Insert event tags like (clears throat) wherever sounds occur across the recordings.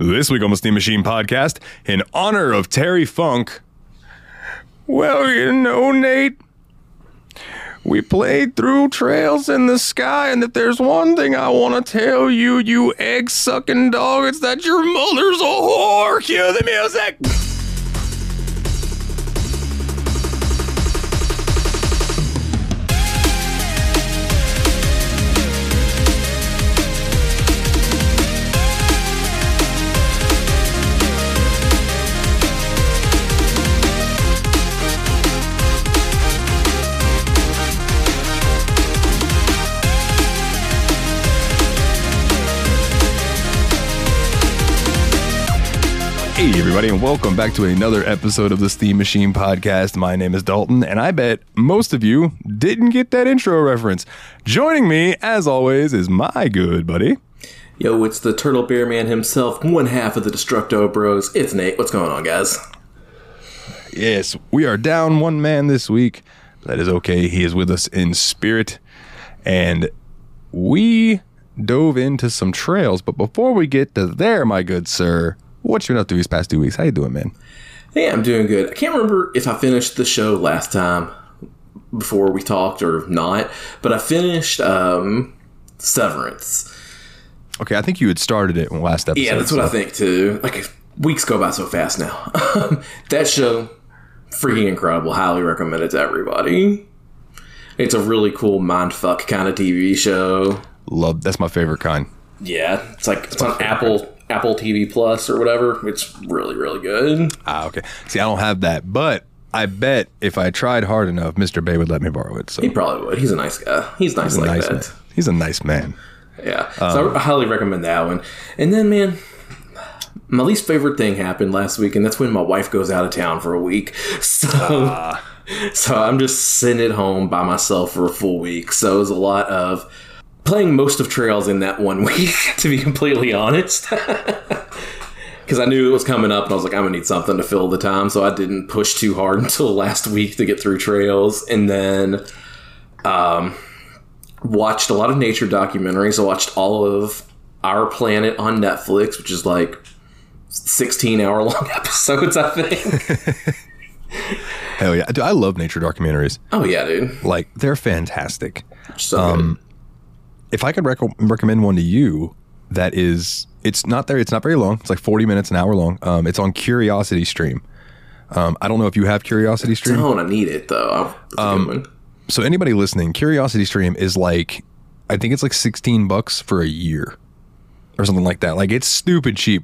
This week on the Steam Machine podcast, in honor of Terry Funk. Well, you know, Nate, we played through Trails in the Sky, and if there's one thing I want to tell you, you egg sucking dog, it's that your mother's a whore. Cue the music. Everybody, and welcome back to another episode of the Steam Machine podcast. My name is Dalton, and I bet most of you didn't get that intro reference. Joining me, as always, is my good buddy. Yo, it's the Turtle Bear Man himself, one half of the Destructo Bros. It's Nate. What's going on, guys? Yes, we are down one man this week. That is okay. He is with us in spirit. And we dove into some trails. But before we get to there, my good sir, what you been up to these past two weeks? How you doing, man? Hey, I'm doing good. I can't remember if I finished the show last time before we talked or not, but I finished um, Severance. Okay, I think you had started it in last episode. Yeah, that's what I think too. Like weeks go by so fast now. (laughs) that show, freaking incredible. Highly recommend it to everybody. It's a really cool mindfuck kind of TV show. Love that's my favorite kind. Yeah, it's like it's on Apple Apple TV Plus or whatever. It's really really good. Ah, okay. See, I don't have that, but I bet if I tried hard enough, Mr. Bay would let me borrow it. So He probably would. He's a nice guy. He's nice he's a like nice that. man. He's a nice man. Yeah. so I highly recommend that one. And then, man, my least favorite thing happened last week, and that's when my wife goes out of town for a week. (laughs) So, so I'm just sitting at home by myself for a full week. So it was a lot of playing most of Trails in that one week, (laughs) to be completely honest. (laughs) Because I knew it was coming up, and I was like, I'm gonna need something to fill the time. So I didn't push too hard (laughs) until last week to get through Trails, and then um, watched a lot of nature documentaries. I watched all of Our Planet on Netflix, which is like 16 hour long episodes, I think. Hell yeah. Dude, I love nature documentaries. oh, yeah, dude. Like, they're fantastic. So Um, If I could rec- recommend one to you that is, it's not there, it's not very long. It's like 40 minutes, an hour long. Um, it's on Curiosity Stream. Um, I don't know if you have Curiosity. Stream. Oh, and I need it, though. Um, good one. So anybody listening, Curiosity Stream is like, I think it's like 16 bucks for a year or something like that. Like it's stupid cheap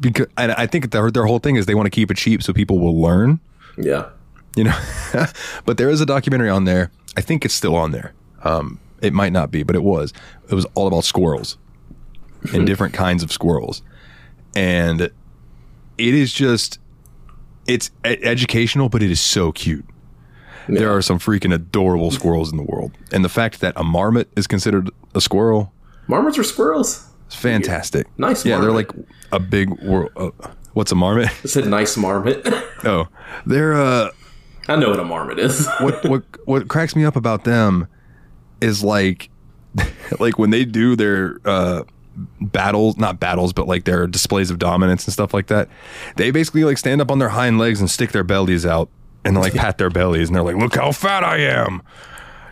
because, and I think their, their whole thing is they want to keep it cheap so people will learn, Yeah. you know, (laughs) but there is a documentary on there. I think it's still on there. Um, it might not be, but it was, it was all about squirrels and different kinds of squirrels. And it is just, it's e- educational, but it is so cute. There are some freaking adorable squirrels in the world. And the fact that a marmot is considered a squirrel Marmots are squirrels. is fantastic. Nice Yeah, they're like a big world. Uh, what's a marmot? I said nice marmot. (laughs) Oh, they're uh I know what a marmot is. what what what cracks me up about them is like (laughs) like when they do their uh battles not battles but like their displays of dominance and stuff like that they basically like stand up on their hind legs and stick their bellies out and like pat their bellies and they're like look how fat i am.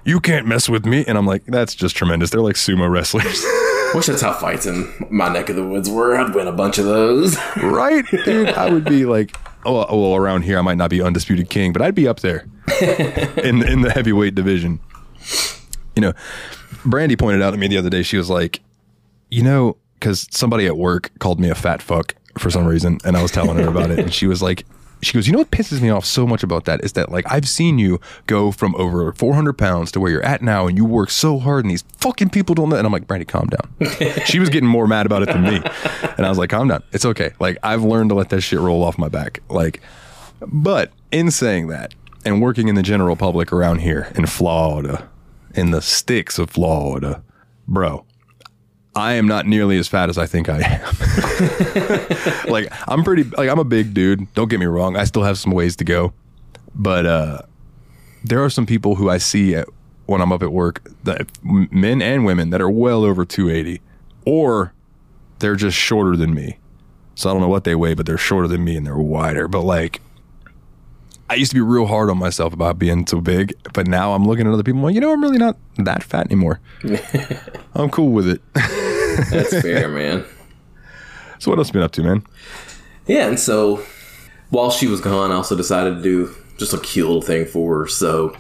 You can't mess with me. And i'm like that's just tremendous. They're like sumo wrestlers. (laughs) Wish that's how fights in my neck of the woods were. I'd win a bunch of those. (laughs) right dude? I would be like oh well around here i might not be undisputed king but i'd be up there in in the heavyweight division you know brandy pointed out to me the other day she was like you know because somebody at work called me a fat fuck for some reason and i was telling her about it and she was like she goes you know what pisses me off so much about that is that like i've seen you go from over 400 pounds to where you're at now and you work so hard and these fucking people don't know and i'm like brandy calm down. (laughs) She was getting more mad about it than me and i was like calm down. It's okay. Like i've learned to let that shit roll off my back. Like but in saying that and working in the general public around here in florida in the sticks of florida bro I am not nearly as fat as I think I am. (laughs) like I'm pretty like I'm a big dude. Don't get me wrong. I still have some ways to go. But uh there are some people who I see at, when I'm up at work, that men and women that are well over 280 or they're just shorter than me. So I don't know what they weigh, but they're shorter than me and they're wider. But like, I used to be real hard on myself about being so big, but now I'm looking at other people. Like, you know, I'm really not that fat anymore. (laughs) I'm cool with it. That's fair, (laughs) man. so what else you been up to, man? Yeah, and so while she was gone, I also decided to do just a cute little thing for her. So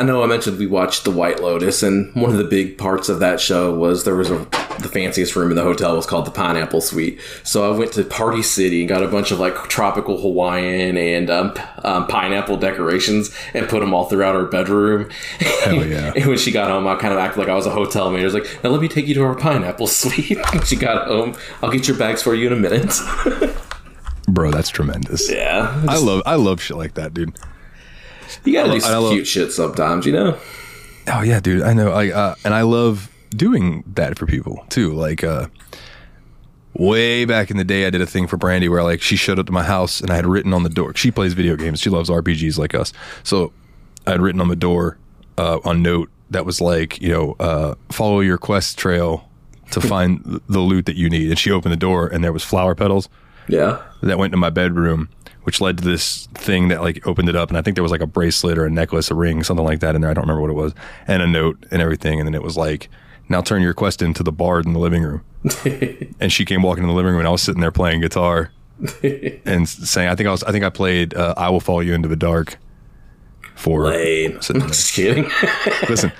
I know I mentioned we watched The White Lotus, and one of the big parts of that show was there was a the fanciest room in the hotel was called the Pineapple Suite. So I went to Party City and got a bunch of like tropical Hawaiian and um, um, pineapple decorations and put them all throughout her bedroom. Hell yeah. (laughs) and when she got home, I kind of acted like I was a hotel maid. I was like, now let me take you to our Pineapple Suite. (laughs) when she got home, I'll get your bags for you in a minute. (laughs) Bro, that's tremendous. yeah. I love I love shit like that, dude. You gotta do some cute shit sometimes, you know? Oh yeah, dude. I know. I uh, and I love doing that for people too. Like uh way back in the day, I did a thing for Brandy where like she showed up to my house and I had written on the door. She plays video games. She loves RPGs like us. So I had written on the door uh, on note that was like, you know, uh, follow your quest trail to (laughs) find the loot that you need. And she opened the door and there was flower petals Yeah. that went to my bedroom, which led to this thing that like opened it up, and I think there was like a bracelet or a necklace, a ring, something like that in there. I don't remember what it was, and a note and everything, and then it was like, "Now turn your quest into the bard in the living room." (laughs) and she came walking in the living room, and I was sitting there playing guitar (laughs) and saying, "I think I was, I think I played uh, I will follow you into the dark." For Lame. (laughs) there. Just kidding. Listen,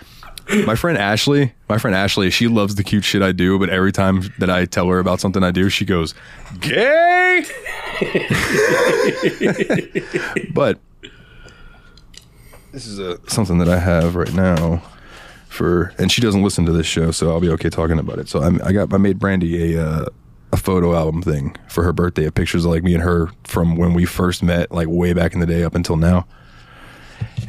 my friend Ashley, my friend Ashley, she loves the cute shit I do, but every time that I tell her about something I do, she goes, "Gay." (laughs) but this is a something that I have right now for, and she doesn't listen to this show, so I'll be okay talking about it. So I'm, I got I made Brandy a uh, a photo album thing for her birthday of pictures of like me and her from when we first met, like way back in the day up until now.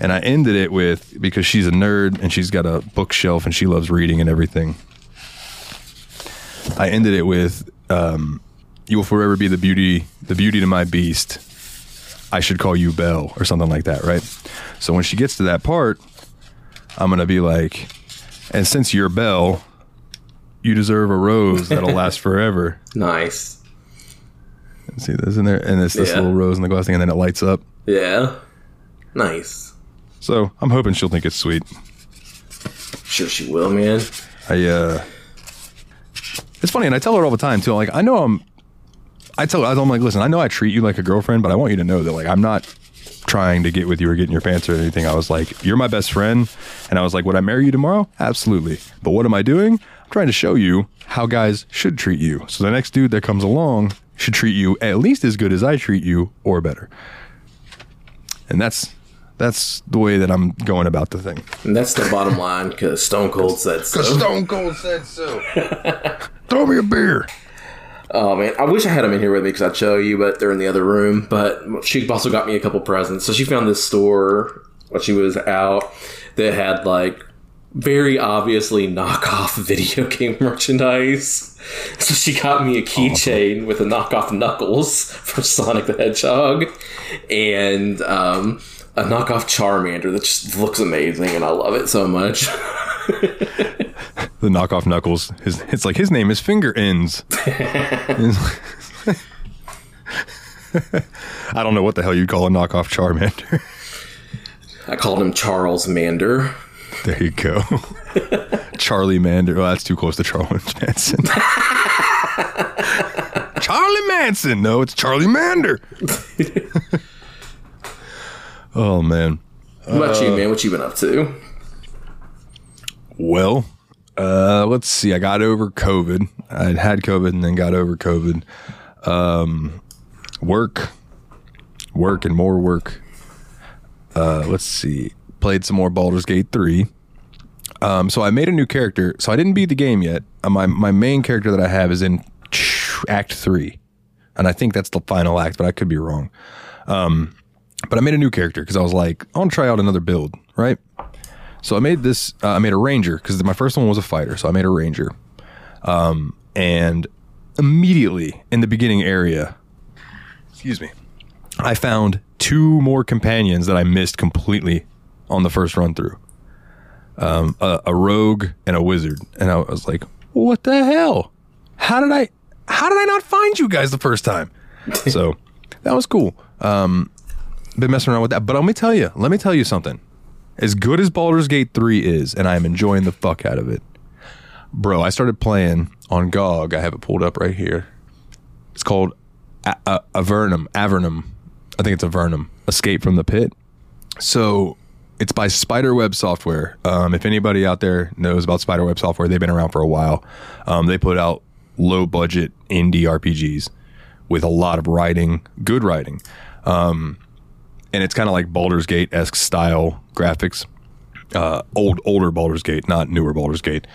And I ended it with because she's a nerd and she's got a bookshelf and she loves reading and everything. I ended it with um, "You will forever be the beauty, the beauty to my beast. I should call you Belle" or something like that, right? So when she gets to that part, I'm gonna be like, "And since you're Belle, you deserve a rose that'll last (laughs) forever." nice. See this in there, and it's this Yeah. little rose in the glass thing, and then it lights up. Yeah. Nice. So I'm hoping she'll think it's sweet. Sure she will, man. I uh it's funny and I tell her all the time too. I'm like I know I'm I tell her I'm like, listen, I know I treat you like a girlfriend, but I want you to know that like I'm not trying to get with you or get in your pants or anything. I was like, you're my best friend. And I was like, would I marry you tomorrow? Absolutely. But what am I doing? I'm trying to show you how guys should treat you. So the next dude that comes along should treat you at least as good as I treat you or better. And that's that's the way that I'm going about the thing. And that's the bottom line because Stone Cold said so. Because Stone Cold said so. (laughs) Throw me a beer. Oh man, I wish I had them in here with me because I'd show you, but they're in the other room. But she also got me a couple presents. So she found this store when she was out that had like very obviously knockoff (laughs) video game merchandise. So she got me a keychain with a knockoff Knuckles (laughs) for Sonic the Hedgehog and um, a knockoff Charmander that just looks amazing, and I love it so much. (laughs) (laughs) the knockoff Knuckles. His it's like his name is Finger Ends. (laughs) I don't know what the hell you'd call a knockoff Charmander. I called him Charles Mander. there you go. Charlie Mander. Oh, that's too close to Charles Manson. Charlie Manson. No, it's Charlie Mander. Oh man. What about you, man? What you been up to? Well, uh, let's see. I got over COVID. I'd had COVID and then got over COVID. Um, work, work, and more work. Uh, let's see. Played some more Baldur's Gate 3. Um, so I made a new character. So I didn't beat the game yet. Uh, my, my main character that I have is in Act 3. And I think that's the final act, but I could be wrong. Um, but I made a new character because I was like, I want to try out another build, right? So I made this. Uh, I made a ranger because my first one was a fighter. So I made a ranger, um, and immediately in the beginning area, excuse me, I found two more companions that I missed completely on the first run through. Um, a, a rogue and a wizard, and I was like, "What the hell? How did I? how did I not find you guys the first time? (laughs) so that was cool. Um, been messing around with that, but let me tell you, let me tell you something. As good as Baldur's Gate 3 is, and I am enjoying the fuck out of it, bro, I started playing on GOG. I have it pulled up right here. It's called A- A- Avernum. Avernum. I think it's Avernum. Escape from the Pit. So it's by Spiderweb Software. Um, if anybody out there knows about Spiderweb Software, they've been around for a while. Um, they put out low budget indie RPGs with a lot of writing, good writing. Um, and it's kind of like Baldur's Gate esque style graphics. Uh, old, older Baldur's Gate, not newer Baldur's Gate.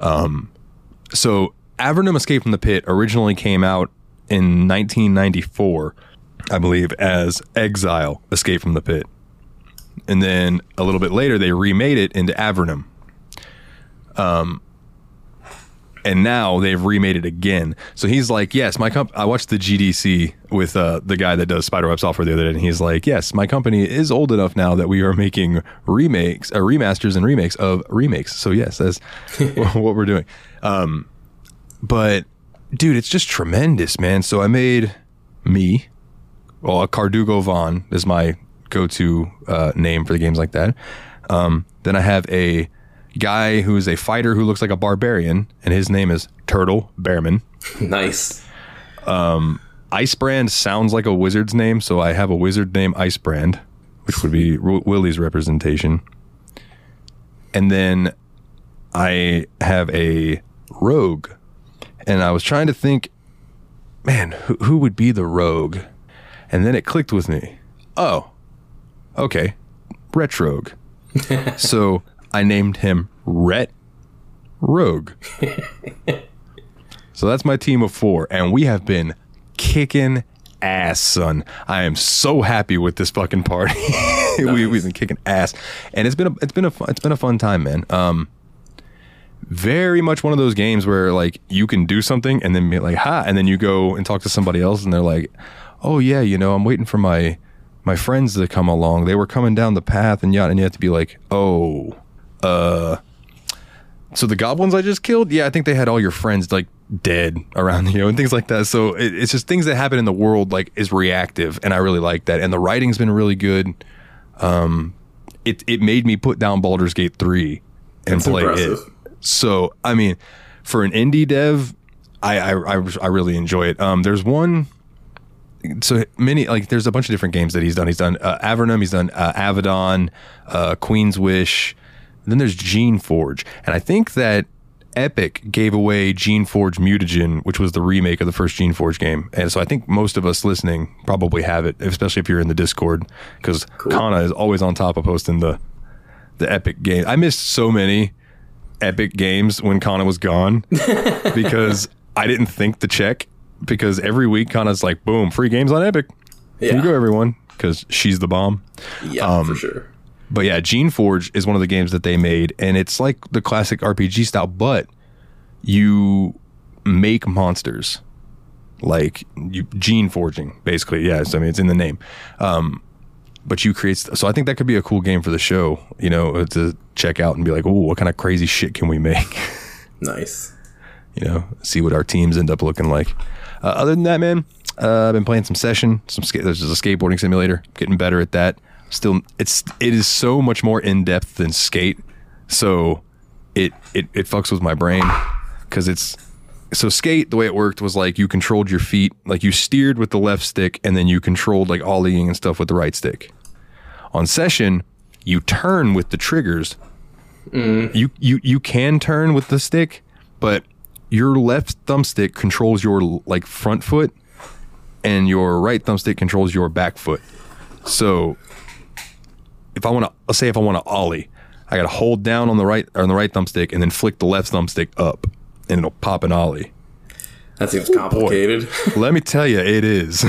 Um, so Avernum Escape from the Pit originally came out in 1994, I believe, as Exile Escape from the Pit. And then a little bit later, they remade it into Avernum. Um, and now they've remade it again. So he's like, "Yes, my comp." I watched the GDC with uh, the guy that does Spiderweb software the other day, and he's like, "Yes, my company is old enough now that we are making remakes, uh, remasters, and remakes of remakes." So yes, that's (laughs) (laughs) what we're doing. Um, but dude, it's just tremendous, man. So I made me, well, a Cardugo Vaughn is my go-to uh, name for the games like that. Um, then I have a guy who is a fighter who looks like a barbarian, and his name is Turtle Bearman. (laughs) Nice. Um, Icebrand sounds like a wizard's name, so I have a wizard named Icebrand, which would be w- Willie's representation. And then I have a rogue, and I was trying to think, man, who, who would be the rogue? And then it clicked with me. Oh, okay, Retrogue. (laughs) so I named him Ret Rogue. (laughs) so that's my team of four, and we have been kicking ass, son. I am so happy with this fucking party. (laughs) we, we've been kicking ass, and it's been a it's been a fun, it's been a fun time, man. Um, very much one of those games where like you can do something and then be like ha, and then you go and talk to somebody else, and they're like, oh yeah, you know, I'm waiting for my my friends to come along. They were coming down the path, and yeah, and you have to be like, oh, uh. So the goblins I just killed, yeah, I think they had all your friends like dead around (laughs) you and things like that. So it, it's just things that happen in the world like is reactive, and I really like that. And the writing's been really good. Um, it it made me put down Baldur's Gate three and That's play impressive. it. So I mean, for an indie dev, I I, I, I really enjoy it. Um, there's one so many like there's a bunch of different games that he's done. He's done uh, Avernum, he's done uh, Avadon, uh, Queen's Wish. Then there's Geneforge, and I think that Epic gave away Geneforge Mutagen, which was the remake of the first Geneforge game. And so I think most of us listening probably have it, especially if you're in the Discord, because Kana is always on top of posting the the Epic game. I missed so many Epic games when Kana was gone (laughs) because I didn't think to check. Because every week Kana's like, boom, free games on Epic. Here you go, everyone, because she's the bomb. Yeah, Um, for sure. But yeah, Geneforge is one of the games that they made, and it's like the classic RPG style, but you make monsters. Like you gene forging, basically. Yes, I mean it's in the name. Um, but you create so I think that could be a cool game for the show, you know, to check out and be like, oh, what kind of crazy shit can we make? (laughs) Nice. you know, see what our teams end up looking like. Uh, other than that, man, uh, I've been playing some session. Some ska- there's a skateboarding simulator. Getting better at that. Still, it's it is so much more in depth than skate. So it it it fucks with my brain because it's so skate. The way it worked was like you controlled your feet, like you steered with the left stick, and then you controlled like ollieing and stuff with the right stick. On session, you turn with the triggers mm. you you you can turn with the stick, but your left thumbstick controls your like front foot, and your right thumbstick controls your back foot. So, if I want to, let's say if I want to ollie, I got to hold down on the right on the right thumbstick and then flick the left thumbstick up, and it'll pop an ollie. That seems complicated. (laughs) Let me tell you, it is.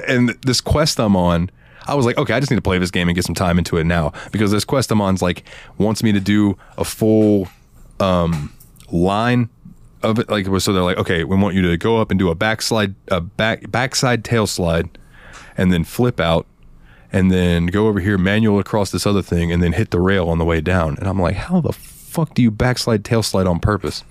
(laughs) and this quest I'm on, I was like, okay, I just need to play this game and get some time into it now because this quest I'm on's like wants me to do a full um, line of it. Like, so they're like, okay, we want you to go up and do a backslide, a back backside tail slide, and then flip out, and then go over here, manual across this other thing, and then hit the rail on the way down. And I'm like, how the fuck do you backslide tail slide on purpose?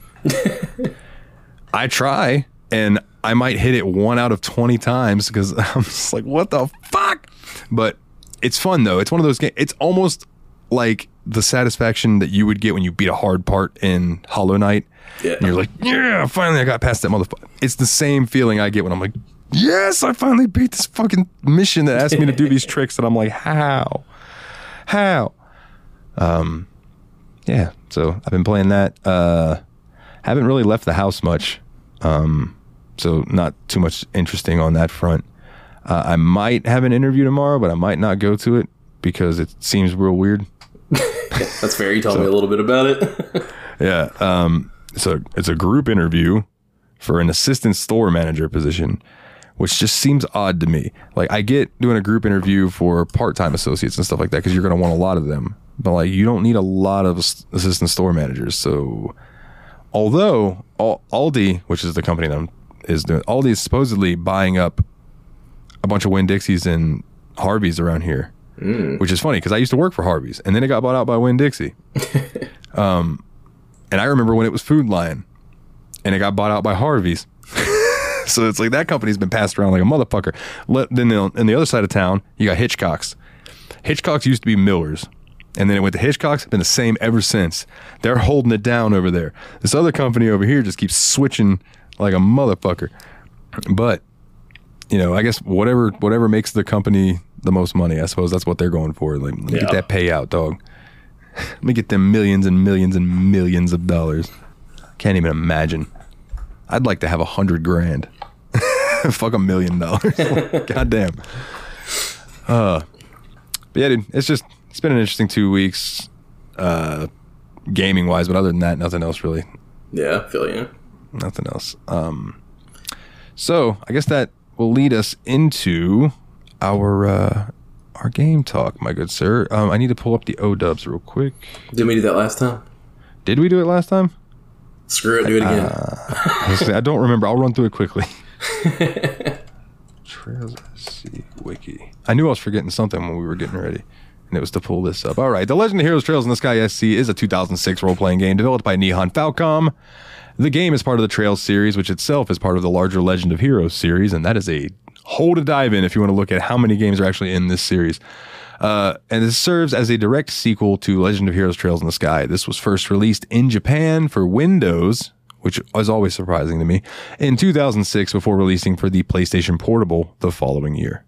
(laughs) I try and I might hit it one out of 20 times because (laughs) I'm just like, what the fuck? But it's fun though. It's one of those games. It's almost like the satisfaction that you would get when you beat a hard part in Hollow Knight. Yeah. And you're like, yeah, finally I got past that motherfucker. It's the same feeling I get when I'm like, yes, I finally beat this fucking mission that asked me to do these (laughs) tricks. And I'm like, how? How? Um, yeah. So I've been playing that. Uh, haven't really left the house much. Um, so not too much interesting on that front. Uh, I might have an interview tomorrow, but I might not go to it because it seems real weird. (laughs) That's fair. You told me a little bit about it. (laughs) Yeah. Um, so it's a group interview for an assistant store manager position, which just seems odd to me. Like I get doing a group interview for part-time associates and stuff like that because you're going to want a lot of them. But like you don't need a lot of assistant store managers. So although Aldi, which is the company that I'm, is doing, Aldi is supposedly buying up a bunch of Winn Dixies and Harveys around here, which is funny because I used to work for Harveys and then it got bought out by Winn Dixie. (laughs) um, and I remember when it was Food Lion and it got bought out by Harvey's. (laughs) so it's like that company's been passed around like a motherfucker. Let, then the, on the other side of town, you got Hitchcock's. Hitchcock's used to be Miller's. And then it went to Hitchcock's, been the same ever since. They're holding it down over there. This other company over here just keeps switching like a motherfucker. But you know, I guess whatever whatever makes the company the most money, I suppose that's what they're going for. Like, let me get that payout, dog. Let me get them millions and millions and millions of dollars. Can't even imagine. I'd like to have a hundred grand. (laughs) Fuck a million dollars. (laughs) God damn. Uh, but yeah, dude, it's just it's been an interesting two weeks, uh, gaming wise. But other than that, nothing else really. yeah, I feel you. Nothing else. Um, so I guess that will lead us into our uh, our game talk, my good sir. Um, I need to pull up the O Dubs real quick. Did we do that last time? Did we do it last time? Screw it, do it again. Say, I don't remember. I'll run through it quickly. (laughs) Trails SC Wiki. I knew I was forgetting something when we were getting ready, and it was to pull this up. All right. The Legend of Heroes Trails in the Sky SC is a 2006 role playing game developed by Nihon Falcom. The game is part of the Trails series, which itself is part of the larger Legend of Heroes series, and that is a hole to dive in if you want to look at how many games are actually in this series. Uh, and it serves as a direct sequel to Legend of Heroes Trails in the Sky. This was first released in Japan for Windows, which is always surprising to me, in 2006 before releasing for the PlayStation Portable the following year.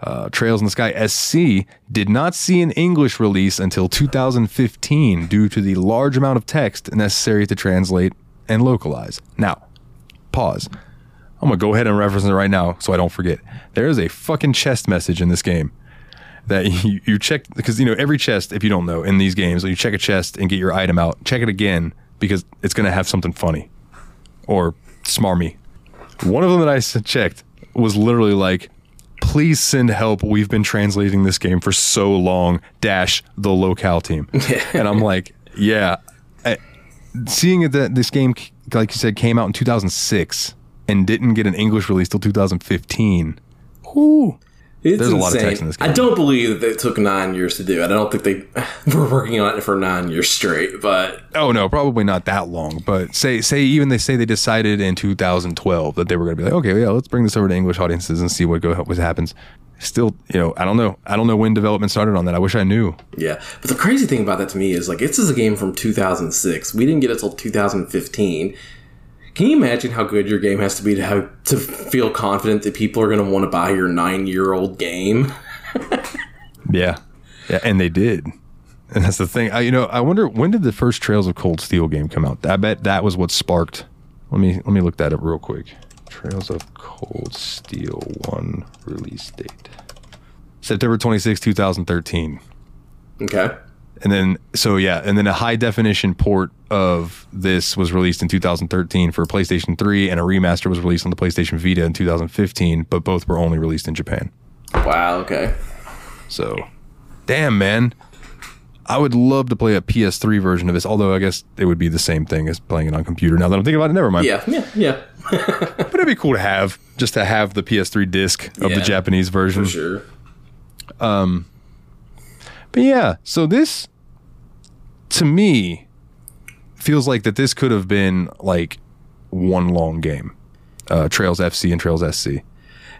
Uh, Trails in the Sky SC did not see an English release until 2015 due to the large amount of text necessary to translate and localize. Now, pause. I'm gonna go ahead and reference it right now so I don't forget. There is a fucking chest message in this game that (laughs) you, you check because you know every chest if you don't know in these games you check a chest and get your item out check it again because it's going to have something funny or smarmy. One of them that I checked was literally like please send help. We've been translating this game for so long. Dash the locale team. (laughs) And i'm like yeah. I, seeing that this game like you said came out in 2006 and didn't get an english release till 2015 Whoo. It's There's a lot of insane. text in this I don't believe that it took nine years to do it. I don't think they (laughs) were working on it for nine years straight. But Oh no, probably not that long. But say say even they say they decided in 2012 that they were going to be like, okay, yeah, let's bring this over to English audiences and see what go what happens. Still, you know, I don't know. I don't know when development started on that. I wish I knew. yeah, but the crazy thing about that to me is like this is a game from 2006. We didn't get it till 2015. Can you imagine how good your game has to be to have to feel confident that people are going to want to buy your nine year old game? (laughs) Yeah, yeah, and they did. And that's the thing. I, you know, I wonder when did the first Trails of Cold Steel game come out? I bet that was what sparked. Let me let me look that up real quick. Trails of Cold Steel one release date September 26, 2013. Okay. And then, so yeah, and then a high definition port of this was released in 2013 for PlayStation 3, and a remaster was released on the PlayStation Vita in 2015, but both were only released in Japan. Wow. Okay. So, damn, man. I would love to play a PS3 version of this, although I guess it would be the same thing as playing it on computer. Now that I'm thinking about it, never mind. Yeah. Yeah. Yeah. (laughs) But it'd be cool to have, just to have the PS3 disc of Yeah, the Japanese version. For sure. Um, But yeah, so this to me feels like that this could have been like one long game. uh, Trails FC and Trails SC.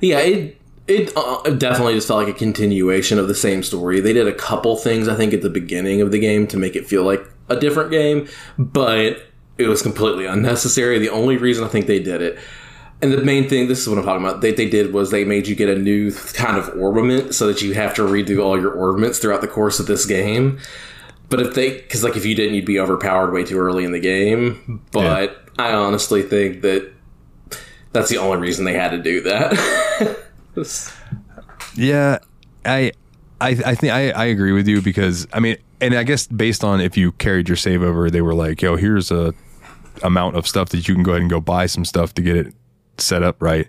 Yeah, it it uh, definitely just felt like a continuation of the same story. They did a couple things I think at the beginning of the game to make it feel like a different game, but it was completely unnecessary. The only reason I think they did it and the main thing, this is what I'm talking about, they, they did was they made you get a new kind of ornament so that you have to redo all your ornaments throughout the course of this game. But if they, because like if you didn't, you'd be overpowered way too early in the game. But yeah. I honestly think that that's the only reason they had to do that. (laughs) yeah, I, I, I think I, I agree with you because I mean, and I guess based on if you carried your save over, they were like, "Yo, here's a amount of stuff that you can go ahead and go buy some stuff to get it set up right."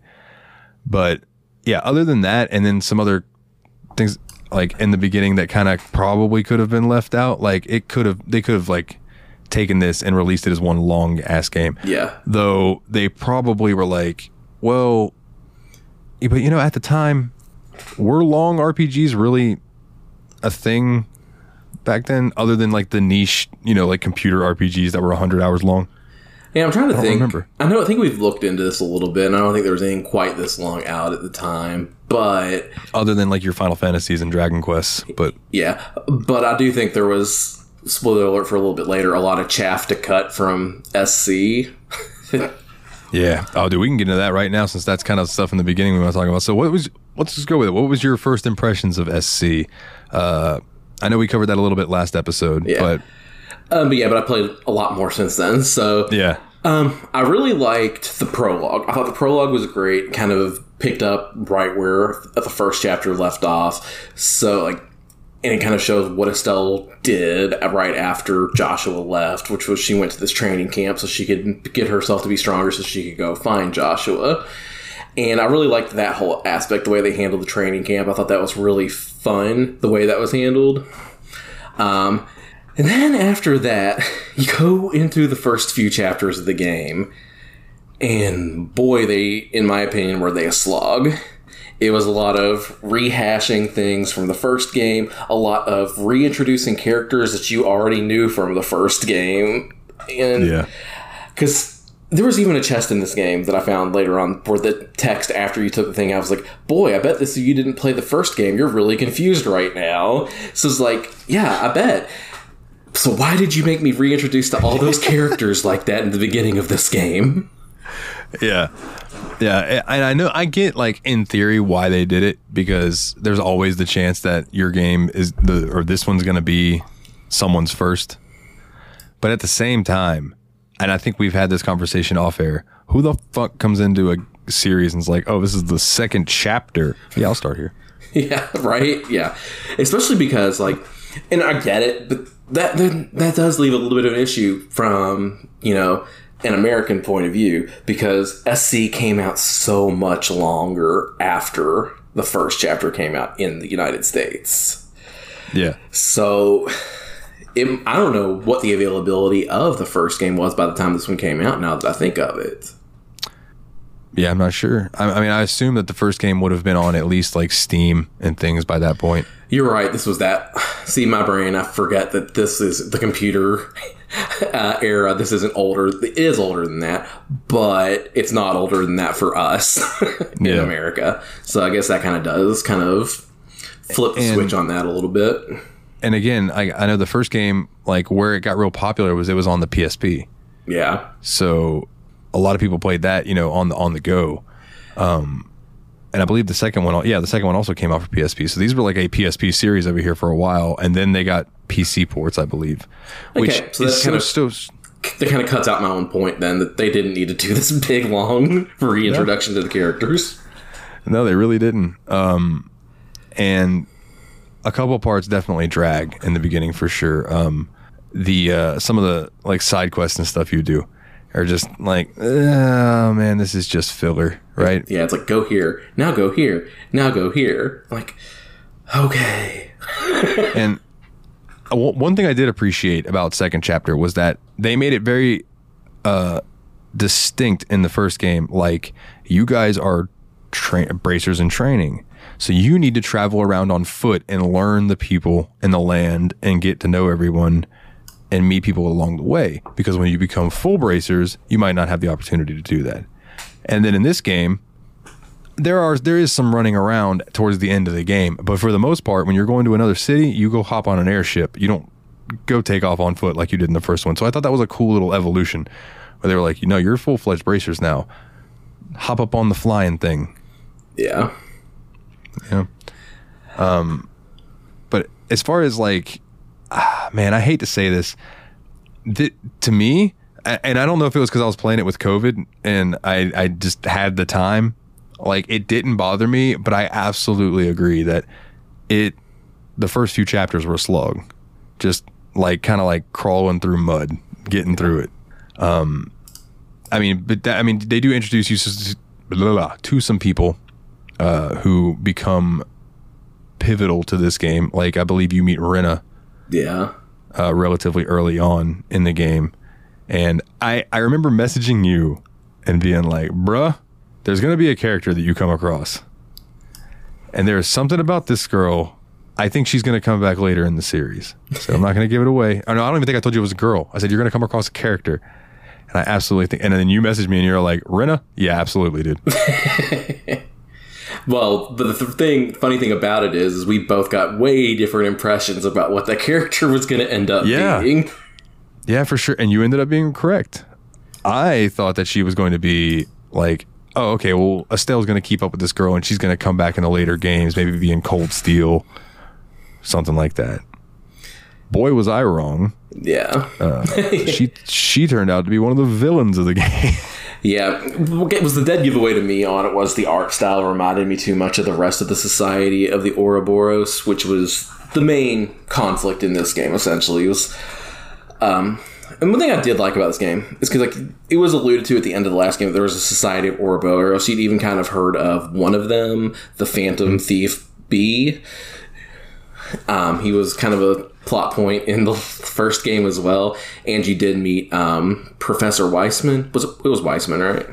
But yeah, other than that, and then some other things like in the beginning that kind of probably could have been left out. Like it could have, they could have like taken this and released it as one long ass game. Yeah. Though they probably were like, well, but you know, at the time, were long RPGs really a thing back then, other than like the niche, you know, like computer RPGs that were 100 hours long? Yeah, I'm trying to I think. Remember. I know. I think we've looked into this a little bit, and I don't think there was anything quite this long out at the time. But other than like your Final Fantasies and Dragon Quests, but yeah, but I do think there was spoiler alert for a little bit later a lot of chaff to cut from SC. (laughs) yeah. Oh, dude, we can get into that right now since that's kind of stuff in the beginning we want to talk about. So, what was? Let's just go with it. What was your first impressions of SC? Uh, I know we covered that a little bit last episode, yeah. but um, but yeah, but I played a lot more since then. So yeah, um, I really liked the prologue. I thought the prologue was great. Kind of picked up right where the first chapter left off. So like, and it kind of shows what Estelle did right after Joshua left, which was she went to this training camp so she could get herself to be stronger, so she could go find Joshua. And I really liked that whole aspect, the way they handled the training camp. I thought that was really fun, the way that was handled. Um, and then after that, (laughs) you go into the first few chapters of the game, and boy, they, in my opinion, were they a slog. It was a lot of rehashing things from the first game, a lot of reintroducing characters that you already knew from the first game. And yeah. Because there was even a chest in this game that I found later on where the text after you took the thing, I was like, boy, I bet this you didn't play the first game. You're really confused right now. So it's like, yeah, I bet. So why did you make me reintroduce to all those characters like that in the beginning of this game? Yeah. Yeah, and I know I get like in theory why they did it because there's always the chance that your game is the or this one's going to be someone's first. But at the same time, and I think we've had this conversation off air, who the fuck comes into a series and is like, "Oh, this is the second chapter." Yeah, I'll start here. (laughs) Yeah, right? Yeah. Especially because like and I get it, but that, that that does leave a little bit of an issue from you know an American point of view because SC came out so much longer after the first chapter came out in the United States. Yeah. So it, I don't know what the availability of the first game was by the time this one came out. Now that I think of it. Yeah, I'm not sure. I, I mean, I assume that the first game would have been on at least like Steam and things by that point. You're right. This was that. See, my brain, I forget that this is the computer (laughs) uh, era. This isn't older. It is older than that, but it's not older than that for us (laughs) in yeah. America. So I guess that kind of does kind of flip the and, switch on that a little bit. And again, I, I know the first game, like where it got real popular was it was on the PSP. Yeah. So a lot of people played that, you know, on the on the go. Um, and I believe the second one, yeah, the second one also came out for PSP. So these were like a PSP series over here for a while, and then they got PC ports, I believe. Which okay, so is kind of still. That kind of cuts out my own point then that they didn't need to do this (laughs) big long (laughs) reintroduction no. to the characters. No, they really didn't. Um, and a couple parts definitely drag in the beginning for sure. Um, the uh, some of the like side quests and stuff you do are just like, oh man, this is just filler, right? Yeah, it's like go here, now go here, now go here. Like, okay. (laughs) and uh, one thing I did appreciate about second chapter was that they made it very uh, distinct in the first game. Like, you guys are tra- bracers in training. So you need to travel around on foot and learn the people and the land and get to know everyone and meet people along the way. Because when you become full bracers, you might not have the opportunity to do that. And then in this game, there are there is some running around towards the end of the game, but for the most part, when you're going to another city, you go hop on an airship. You don't go take off on foot like you did in the first one. So I thought that was a cool little evolution, where they were like, you know, you're full fledged bracers now. Hop up on the flying thing. Yeah. Yeah. Um, but as far as like, ah, man, I hate to say this. Th- to me, and I don't know if it was because I was playing it with COVID and I, I just had the time. Like it didn't bother me, but I absolutely agree that it. The first few chapters were slog, just like kind of like crawling through mud, getting through it. Um, I mean, but that, I mean, they do introduce you to, blah, blah, to some people uh, who become pivotal to this game. Like I believe you meet Rena Yeah. uh, relatively early on in the game, and I I remember messaging you and being like, "Bruh, there's gonna be a character that you come across, and there's something about this girl." I think she's going to come back later in the series. So I'm not going to give it away. Oh, no, I don't even think I told you it was a girl. I said, you're going to come across a character. And I absolutely think, and then you messaged me and you're like, Rena? Yeah, absolutely, dude. (laughs) Well, the, thing, funny thing about it is, is we both got way different impressions about what that (laughs) character was going to end up Yeah. being. Yeah, for sure. And you ended up being correct. I thought that she was going to be like, oh, okay, well, Estelle's going to keep up with this girl and she's going to come back in the later games, maybe be in Cold Steel, something like that. Boy, was I wrong. Yeah. Uh, (laughs) she she turned out to be one of the villains of the (laughs) game. Yeah, it was the dead giveaway to me on it was the art style reminded me too much of the rest of the Society of the Ouroboros, which was the main conflict in this game. Essentially, it was. Um, and one thing I did like about this game is because like it was alluded to at the end of the last game, there was a Society of Ouroboros. You'd even kind of heard of one of them, the Phantom Thief B. Um, he was kind of a plot point in the first game as well. And you did meet um, Professor Weissman. Was it, was Weissman, right?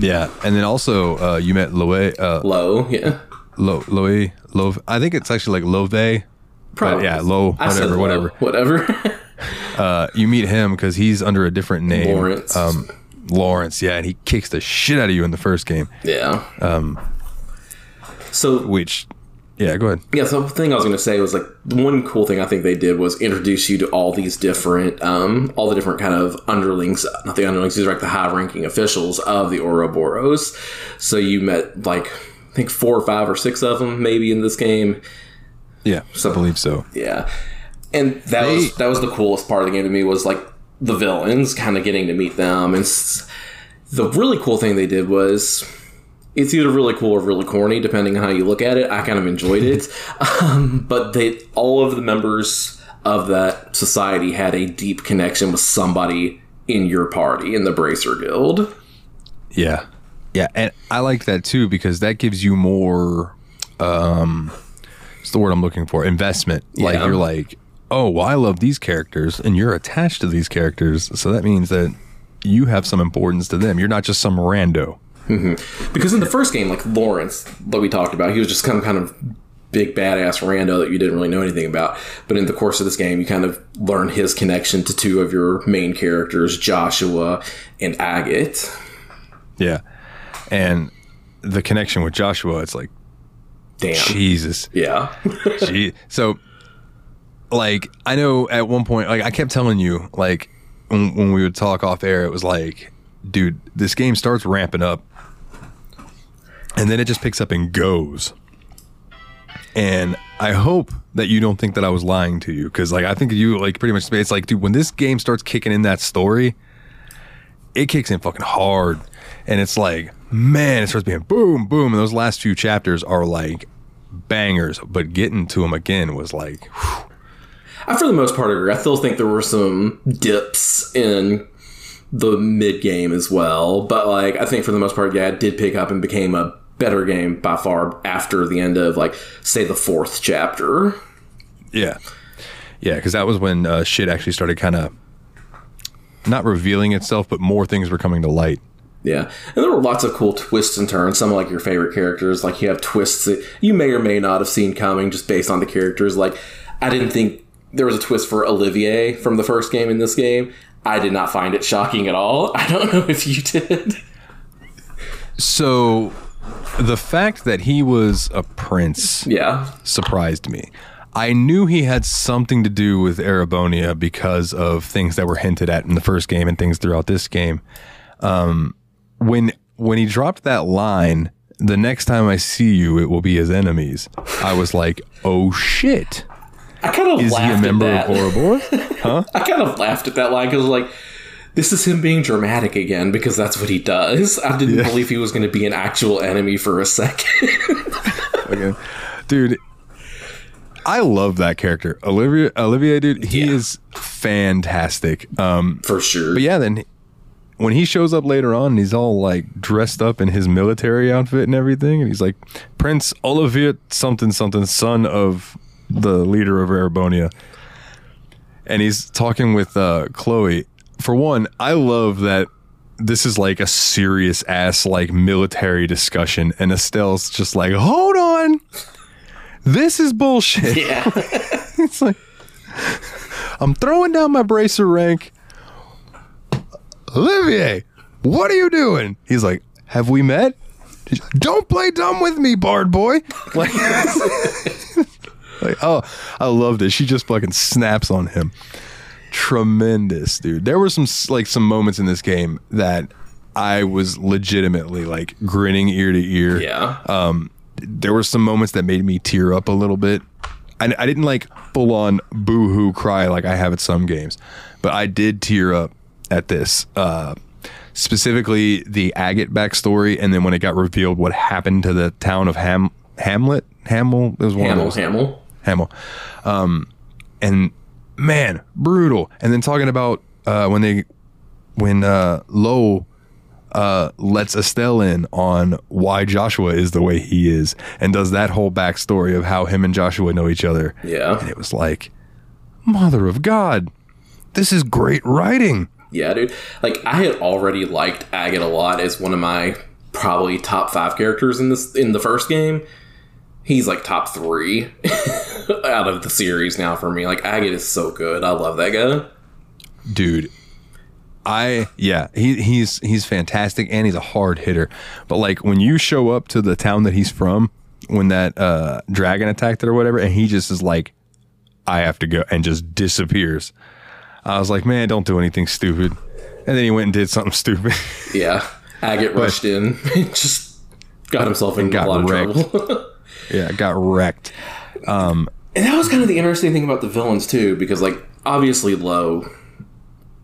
yeah, and then also uh, you met Loe, uh, Low, yeah. Lo, Loe, Lo. I think it's actually like Love. But yeah, Lo, I whatever, Low, whatever. whatever. (laughs) Uh, you meet him because he's under a different name. Lawrence. Um, Lawrence, yeah, and he kicks the shit out of you in the first game. yeah. Um. So Which, yeah, go ahead. yeah, so the thing I was going to say was like the one cool thing I think they did was introduce you to all these different, um, all the different kind of underlings, not the underlings, these are like the high ranking officials of the Ouroboros. So you met like, I think four or five or six of them maybe in this game. Yeah, so, I believe so. Yeah, and that They- was that was the coolest part of the game to me was like the villains, kind of getting to meet them, and s- the really cool thing they did was. It's either really cool or really corny, depending on how you look at it. I kind of enjoyed it, (laughs) um, but they all of the members of that society had a deep connection with somebody in your party in the Bracer Guild. Yeah, yeah, and I like that too because that gives you more. Um, what's the word I'm looking for? Investment. Like Yeah. you're like, oh, well, I love these characters, and you're attached to these characters, so that means that you have some importance to them. You're not just some rando. Mm-hmm. Because in the first game, like Lawrence that we talked about, he was just kind of kind of big badass rando that you didn't really know anything about. But in the course of this game, you kind of learn his connection to two of your main characters, Joshua and Agate. Yeah, and the connection with Joshua, it's like Damn. Jesus. Yeah. (laughs) Gee. So, like, I know at one point, like, I kept telling you, like, when, when we would talk off air, it was like, dude, this game starts ramping up, and then it just picks up and goes. And I hope that you don't think that I was lying to you, because, like, I think you, like, pretty much, it's like, dude, when this game starts kicking in that story, it kicks in fucking hard. And it's like, man, it starts being boom, boom. And those last few chapters are like bangers, but getting to them again was like, whew. I, for the most part, agree. I still think there were some dips in the mid game as well. But, like, I think for the most part, yeah, it did pick up and became a better game by far after the end of, like, say, the fourth chapter. yeah. Yeah, because that was when uh, shit actually started kind of not revealing itself, but more things were coming to light. Yeah, and there were lots of cool twists and turns. Some of, like your favorite characters, like you have twists that you may or may not have seen coming just based on the characters. Like, I didn't think there was a twist for Olivier from the first game in this game. I did not find it shocking at all. (laughs) I don't know if you did. So the fact that he was a prince Yeah. surprised me. I knew he had something to do with Erebonia because of things that were hinted at in the first game and things throughout this game. Um, when when he dropped that line, the next time I see you, it will be his enemies. I was like, oh shit, I kind of is he a member of. Ouroboros? (laughs) I kind of laughed at that line because like. This is him being dramatic again because that's what he does. I didn't believe he was going to be an actual enemy for a second. (laughs) Okay. dude. I love that character, Olivia. Olivier, dude, he Yeah. is fantastic. Um, for sure. But yeah, then when he shows up later on, and he's all like dressed up in his military outfit and everything, and he's like Prince Olivier something something, son of the leader of Erebonia, and he's talking with uh, Kloe. For one, I love that this is like a serious ass like military discussion, and Estelle's just like, hold on, this is bullshit. Yeah. (laughs) It's like I'm throwing down my bracer rank. Olivier, what are you doing? He's like, Have we met? Don't play dumb with me, Bard boy. Like, (laughs) like, oh, I loved it. She just fucking snaps on him. Tremendous, dude. There were some like some moments in this game that I was legitimately like grinning ear to ear yeah. um, there were some moments that made me tear up a little bit. I, I didn't like full on boo hoo cry like I have at some games, but I did tear up at this. Uh, specifically, the Agate backstory, and then when it got revealed what happened to the town of Ham Hamlet, Hamel, it was one of Hamill, those Hamill. Hamel. Um, and man, brutal. And then talking about uh, when they when uh, Lo uh, lets Estelle in on why Joshua is the way he is, and does that whole backstory of how him and Joshua know each other. Yeah. And it was like, Mother of God, this is great writing. Yeah, dude. Like I had already liked Agate a lot as one of my probably top five characters in this in the first game. He's like top three (laughs) out of the series now for me. Like Agate is so good. I love that guy. dude i yeah he, he's he's fantastic and he's a hard hitter but like when you show up to the town that he's from when that uh dragon attacked it or whatever and he just is like i have to go and just disappears i was like man don't do anything stupid and then he went and did something (laughs) stupid Yeah. Agate rushed in and (laughs) just got himself in got a lot of trouble. Yeah got wrecked um, And that was kind of the interesting thing about the villains too, because like obviously Low,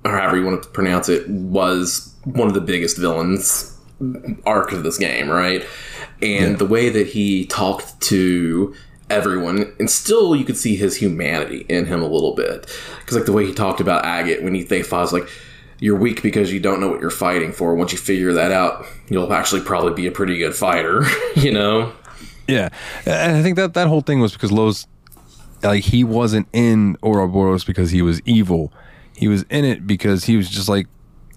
or however you want to pronounce it, was one of the biggest villains arc of this game, right? And the way that he talked to everyone, and still you could see his humanity in him a little bit, because like the way he talked about Agate when he they fought was like. You're weak because you don't know what you're fighting for. Once you figure that out, you'll actually probably be a pretty good fighter, (laughs) you know? Yeah and i think that that whole thing was because lowe's like he wasn't in Ouroboros because he was evil. He was in it because he was just like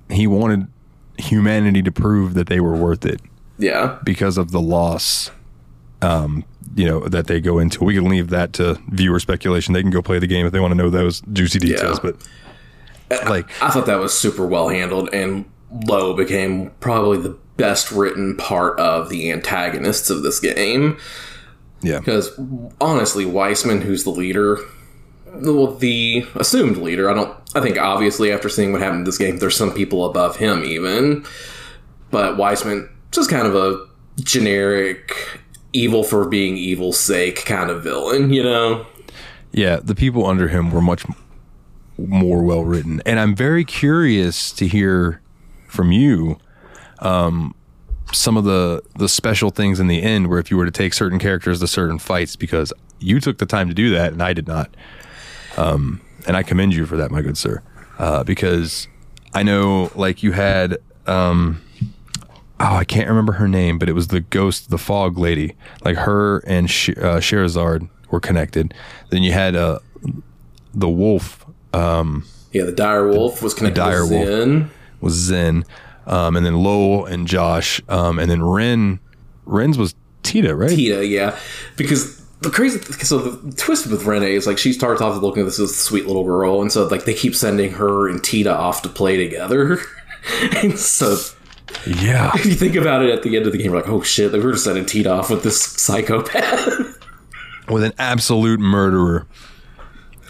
he wanted humanity to prove that they were worth it Yeah. because of the loss um you know that they go into. We can leave that to viewer speculation. They can go play the game if they want to know those juicy details, Yeah. but like I thought that was super well handled, and Lowe became probably the best written part of the antagonists of this game. yeah. Because honestly, Weissmann, who's the leader, well, the assumed leader, I don't. I think obviously after seeing what happened in this game, there's some people above him even, but Weissmann just kind of a generic evil for being evil's sake kind of villain, you know? Yeah, the people under him were much more well written, and I'm very curious to hear from you um, some of the the special things in the end, where if you were to take certain characters to certain fights, because you took the time to do that, and I did not, um, and I commend you for that, my good sir, uh, because I know like you had. Um, oh, I can't remember her name, but it was the ghost, the fog lady. Like her and Sh- uh, Scherazard were connected. Then you had uh, the wolf Yeah, the dire wolf was connected dire to wolf. Was Zen, um, and then Lowell and Josh, um, and then Ren. Ren's was Tita, right? Tita, yeah, because the crazy so the twist with Renee is like she starts off looking at this as a sweet little girl, and so like they keep sending her and Tita off to play together, (laughs) and so Yeah. If you think about it at the end of the game, you're like, oh shit, they were just setting teed off with this psychopath. (laughs) with an absolute murderer.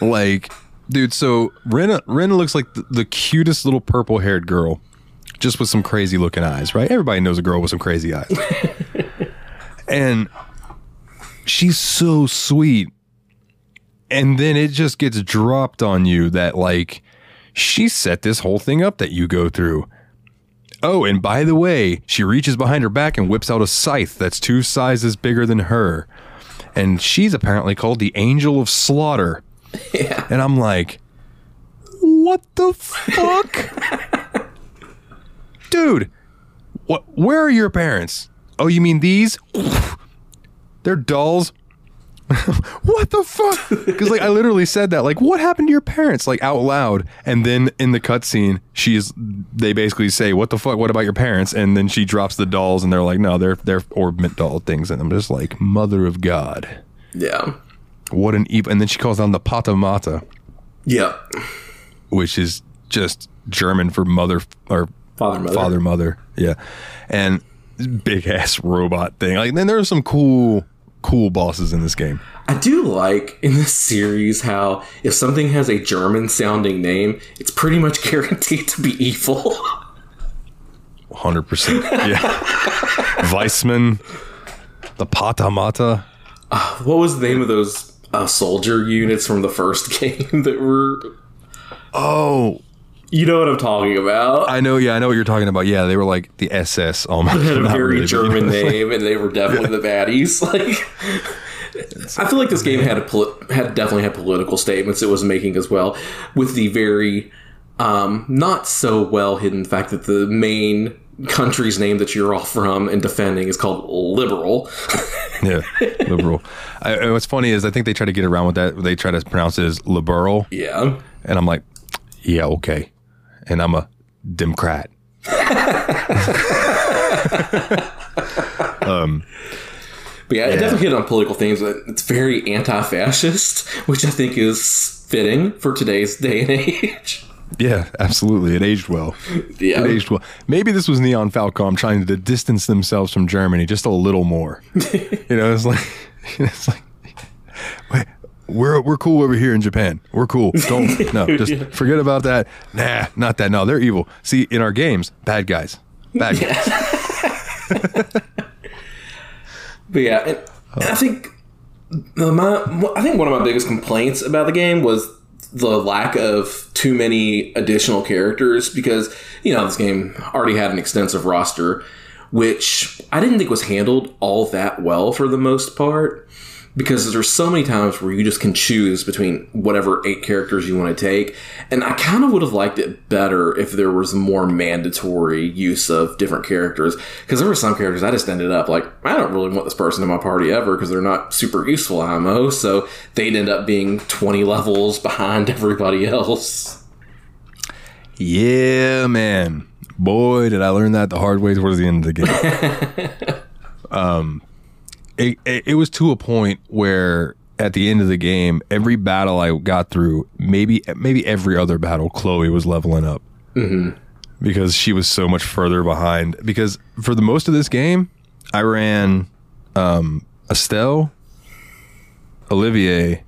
Like, dude, so Ren Ren looks like the, the cutest little purple haired girl, just with some crazy looking eyes, right? Everybody knows a girl with some crazy eyes. (laughs) and she's so sweet. And then it just gets dropped on you that, like, she set this whole thing up that you go through. Oh, and by the way, she reaches behind her back and whips out a scythe that's two sizes bigger than her and she's apparently called the Angel of Slaughter. (laughs) yeah. And I'm like, what the fuck? (laughs) Dude, what where are your parents? Oh, you mean these? (laughs) They're dolls. (laughs) what the fuck? Because like I literally said that. Like, what happened to your parents? Like out loud, and then in the cutscene, she's they basically say, "What the fuck? What about your parents?" And then she drops the dolls, and they're like, "No, they're they're orbit doll things." And I'm just like, "Mother of God, Yeah. what an evil!" And then she calls down the Pater-Mater, Yeah. which is just German for mother or Father, mother. father, mother. Yeah, and big ass robot thing. Like, then there are some cool cool bosses in this game. I do like in this series how if something has a German sounding name, it's pretty much (laughs) guaranteed to be evil. Hundred percent. Yeah. (laughs) Weissmann, the Pater-Mater. what was the name of those uh, soldier units from the first (laughs) game that were. Oh, You know what I'm talking about? I know. Yeah, I know what you're talking about. Yeah, they were like the SS almost. had a very really, but, you know, German (laughs) name, and they were definitely the baddies. (laughs) Like, I feel like this game had a poli- had definitely had political statements it was making as well, with the very um, not so well hidden fact that the main country's name that you're all from and defending is called liberal. (laughs) Yeah, liberal. I, and what's funny is I think they try to get around with that. They try to pronounce it as liberal, yeah, and I'm like, yeah, okay. And I'm a Democrat. Um, but yeah, it definitely hit on political things. But it's very anti-fascist, (laughs) which I think is fitting for today's day and age. Yeah, absolutely. It aged well. Yeah. It aged well. Maybe this was Nihon Falcom trying to distance themselves from Germany just a little more. (laughs) you know, it's like (laughs) it's like wait, we're we're cool over here in Japan. We're cool. Don't (laughs) no, just forget about that. Nah, not that. No, they're evil. See, in our games, bad guys. Bad guys. (laughs) But yeah, and, and I think my I think one of my biggest complaints about the game was the lack of too many additional characters because you know this game already had an extensive roster, which I didn't think was handled all that well for the most part. Because there's so many times where you just can choose between whatever eight characters you want to take, and I kind of would have liked it better if there was more mandatory use of different characters. Because there were some characters I just ended up like, I don't really want this person in my party ever because they're not super useful ammo, so they'd end up being 20 levels behind (laughs) everybody else. Yeah, man. Boy, did I learn that the hard way towards the end of the game. (laughs) um, it, it, it was to a point where at the end of the game, every battle I got through, maybe maybe every other battle, Kloe was leveling up because she was so much further behind. Because for the most of this game, I ran um, Estelle, Olivier,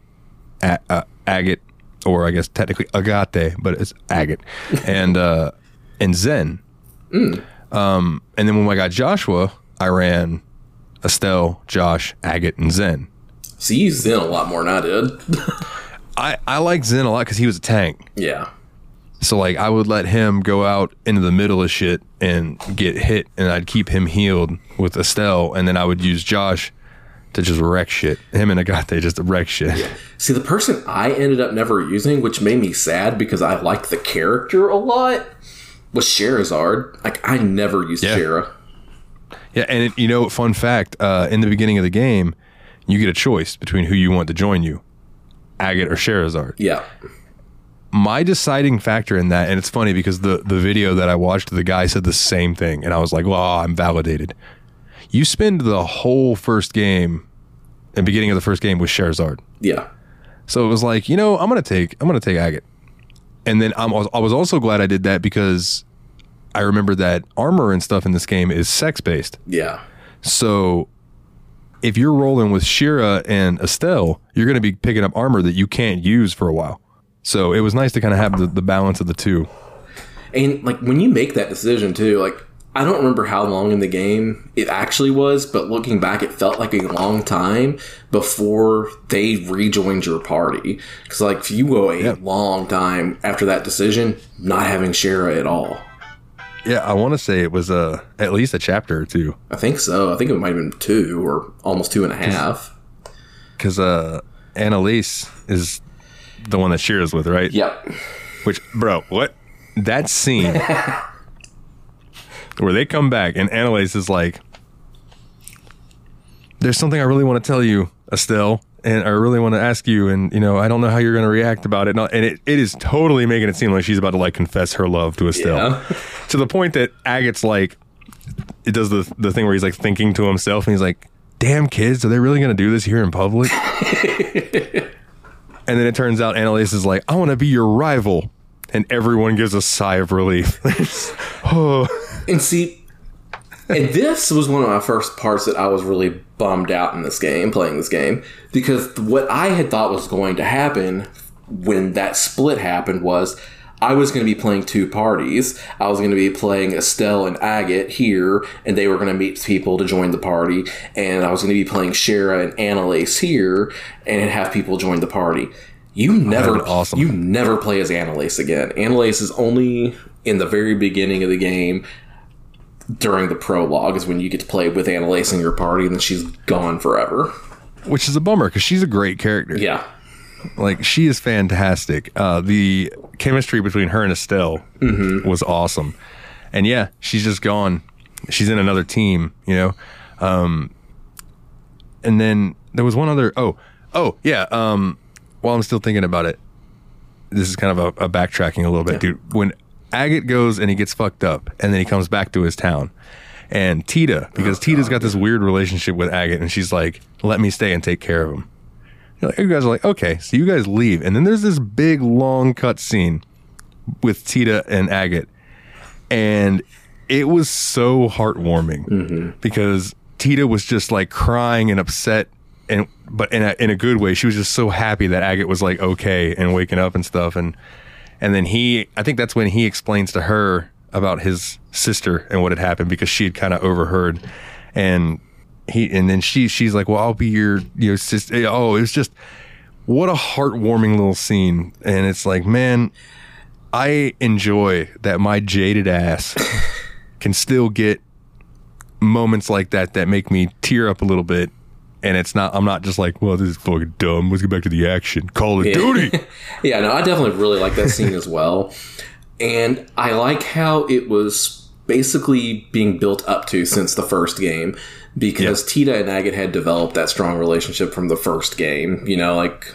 A- uh, Agate, or I guess technically Agate, but it's Agate, (laughs) and uh, and Zen. Um, and then when I got Joshua, I ran Estelle, Josh, Agate, and Zen. See, you used Zen a lot more than I did. (laughs) I, I like Zen a lot because he was a tank. yeah. So like I would let him go out into the middle of shit and get hit, and I'd keep him healed with Estelle, and then I would use Josh to just wreck shit. Him and Agate just wreck shit. See, the person I ended up never using, which made me sad because I liked the character a lot, was Scherazard. Like, I never used Yeah. Shara. Yeah, and it, you know, fun fact: uh, in the beginning of the game, you get a choice between who you want to join you, Agate or Scherazard. Yeah. my deciding factor in that, and it's funny because the the video that I watched, the guy said the same thing, and I was like, "Well, I'm validated." You spend the whole first game, and beginning of the first game with Scherazard, Yeah. so it was like, you know, I'm gonna take I'm gonna take Agate, and then I'm, I was also glad I did that because I remember that armor and stuff in this game is sex based. Yeah. So if you're rolling with Shira and Estelle, you're going to be picking up armor that you can't use for a while. So it was nice to kind of have the, the balance of the two. And like when you make that decision too, like I don't remember how long in the game it actually was, but looking back, it felt like a long time before they rejoined your party. Because like if you go a long time after that decision, not having Shira at all. Yeah, I want to say it was uh, at least a chapter or two I think so. I think it might have been two or almost two and a half. because uh, Anelace is the one that Shira's with, right? Yep. Which, bro, what that scene (laughs) where they come back and Anelace is like, "There's something I really want to tell you, Estelle, and I really want to ask you, and you know, I don't know how you're going to react about it." And and it, it is totally making it seem like she's about to like confess her love to Estelle Yeah. (laughs) to the point that Agate's like, it does the the thing where he's like thinking to himself, and he's like, "Damn kids, are they really to do this here in public?" (laughs) and then it turns out Anelace is like, "I want to be your rival." And everyone gives a sigh of relief. oh, (laughs) (sighs) And see, and this was one of my first parts that I was really bummed out in this game, playing this game, because what I had thought was going to happen when that split happened was I was going to be playing two parties. I was going to be playing Estelle and Agate here, and they were going to meet people to join the party, and I was going to be playing Shara and Anelace here, and have people join the party. You never, awesome. you never play as Anelace again. Anelace is only in the very beginning of the game during the prologue is when you get to play with Anelace in your party, and then she's gone forever. which is a bummer because she's a great character. Yeah, Like she is fantastic. Uh, the chemistry between her and Estelle was awesome, and yeah, she's just gone. She's in another team, you know. Um, and then there was one other. Oh, oh yeah. Um, while I'm still thinking about it, this is kind of a, a backtracking a little bit, dude. When Agate goes and he gets fucked up, and then he comes back to his town. And Tita, because Tita's got this weird relationship with Agate, and she's like, "Let me stay and take care of him." You're like, you guys are like, okay, so you guys leave, and then there's this big long cut scene with Tita and Agate, and it was so heartwarming mm-hmm. because Tita was just like crying and upset, and but in a in a good way. She was just so happy that Agate was like okay and waking up and stuff, and and then he, I think that's when he explains to her about his sister and what had happened because she had kind of overheard, and he and then she she's like, well, I'll be your your sister. Eh, oh, it was just what a heartwarming little scene, and it's like, man, I enjoy that my jaded ass (laughs) can still get moments like that that make me tear up a little bit. And it's not, I'm not just like, well, this is fucking dumb. Let's get back to the action. Call of Duty. (laughs) yeah. No, I definitely really like that scene as well, and I like how it was basically being built up to since the first game because Tita and Agate had developed that strong relationship from the first game. You know, like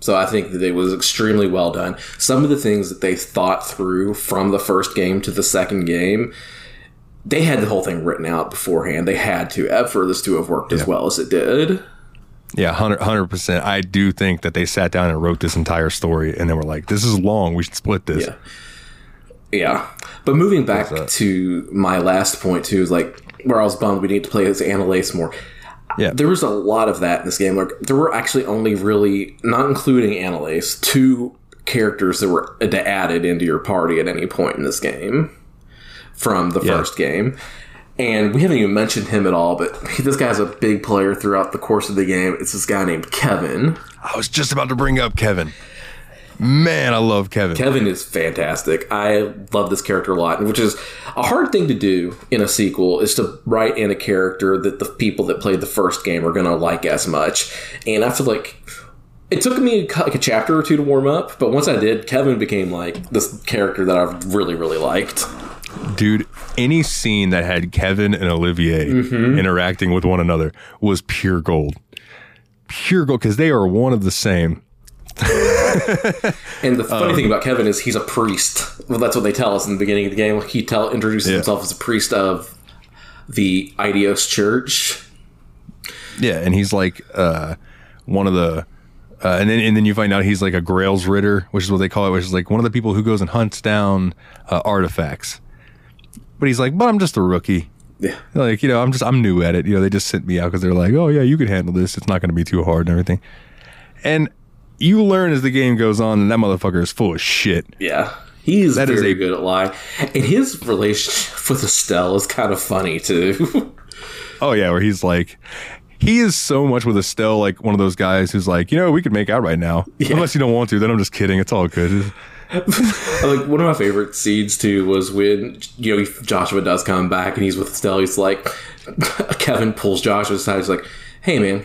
So I think that it was extremely well done. Some of the things that they thought through from the first game to the second game, they had the whole thing written out beforehand. They had to for this to have worked as well as it did. Yeah, 100 percent. I do think that they sat down and wrote this entire story, and then were like, "This is long. We should split this." Yeah. Yeah. But moving back to my last point too is like where I was bummed we need to play as Anelace more. Yeah. There was a lot of that in this game. Like there were actually only really not including Anelace, two characters that were added into your party at any point in this game from the Yeah. first game. And we haven't even mentioned him at all, but this guy's a big player throughout the course of the game. It's this guy named Kevin. I was just about to bring up Kevin. Man, I love Kevin. Kevin is fantastic. I love this character a lot, which is a hard thing to do in a sequel is to write in a character that the people that played the first game are going to like as much. And I feel like it took me like a chapter or two to warm up, but once I did, Kevin became like this character that I really, really liked. Dude, any scene that had Kevin and Olivier mm-hmm. interacting with one another was pure gold. Pure gold because they are one of the same. (laughs) (laughs) And the Um, funny thing about Kevin is he's a priest. Well, that's what they tell us in the beginning of the game. He tell introduces Yeah. himself as a priest of the Aidios Church. Yeah, and he's like uh, one of the, uh, and then and then you find out he's like a Gralsritter, which is what they call it, which is like one of the people who goes and hunts down uh, artifacts. but he's like, but I'm just a rookie. Yeah. Like, you know, I'm just, I'm new at it. You know, they just sent me out because they're like, oh, yeah, you can handle this. It's not going to be too hard and everything. And you learn as the game goes on that that motherfucker is full of shit. Yeah. He's That is very a- good at lying. And his relationship with Estelle is kind of funny too. (laughs) Oh, yeah, where he's like, he is so much with Estelle, like one of those guys who's like, you know, we could make out right now. Unless you don't want to, then I'm just kidding. It's all good. (laughs) like one of my favorite scenes too was when you know Joshua does come back and he's with Estelle. He's like, (laughs) Kevin pulls Joshua aside. He's like, "Hey man,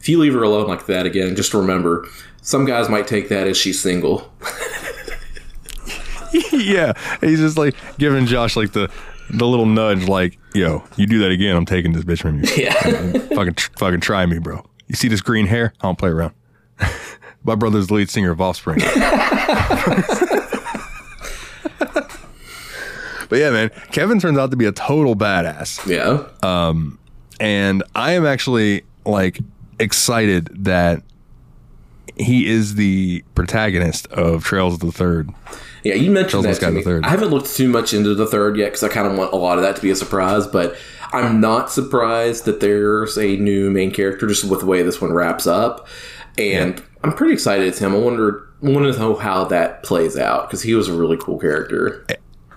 if you leave her alone like that again, just remember, some guys might take that as she's single." (laughs) yeah. He's just like giving Josh like the, the little nudge, like, yo, you do that again, I'm taking this bitch from you. Yeah, (laughs) fucking fucking try me, bro. You see this green hair? I don't play around. (laughs) My brother's the lead singer of Offspring. but yeah, man, Kevin turns out to be a total badass, yeah, Um, and I am actually like excited that he is the protagonist of Trails of the Third. yeah. You mentioned Charles that to got the me. third. I haven't looked too much into the third yet because I kind of want a lot of that to be a surprise. But I'm not surprised that there's a new main character just with the way this one wraps up, and I'm pretty excited it's him. I wonder, I want to know how that plays out because he was a really cool character.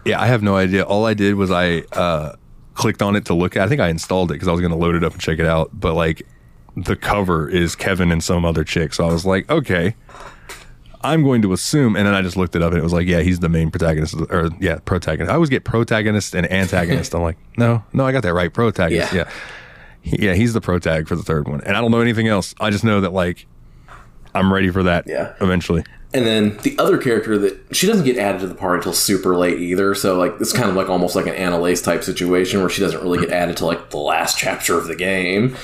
Yeah, I have no idea. All I did was I uh, clicked on it to look at. I think I installed it because I was going to load it up and check it out. But like, the cover is Kevin and some other chick, so I was like, okay, I'm going to assume. And then I just looked it up, and it was like, yeah, he's the main protagonist, or yeah, protagonist. I always get protagonist and antagonist. I'm like, no, no, I got that right. Protagonist. Yeah. Yeah. Yeah, he's the protag for the third one, and I don't know anything else. I just know that like. I'm ready for that. Yeah. Eventually. And then the other character that she doesn't get added to the party until super late either. So like it's kind of like almost like an Anelace type situation where she doesn't really get added to like the last chapter of the game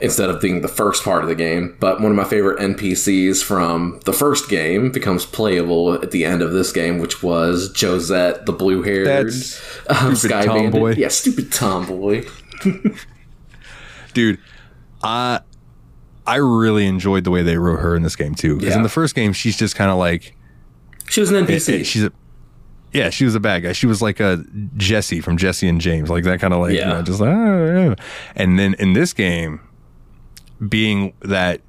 instead of being the first part of the game. But one of my favorite NPCs from the first game becomes playable at the end of this game, which was Josette, the blue haired um, stupid Sky tomboy. Bandit. Yeah, stupid tomboy. dude i i really enjoyed the way they wrote her in this game too because Yeah. in the first game she's just kind of like She was an NPC. she's a yeah she was a bad guy she was like a jesse from jesse and james like that kind of like you Yeah. know, just like "Ah, yeah." and then in this game being that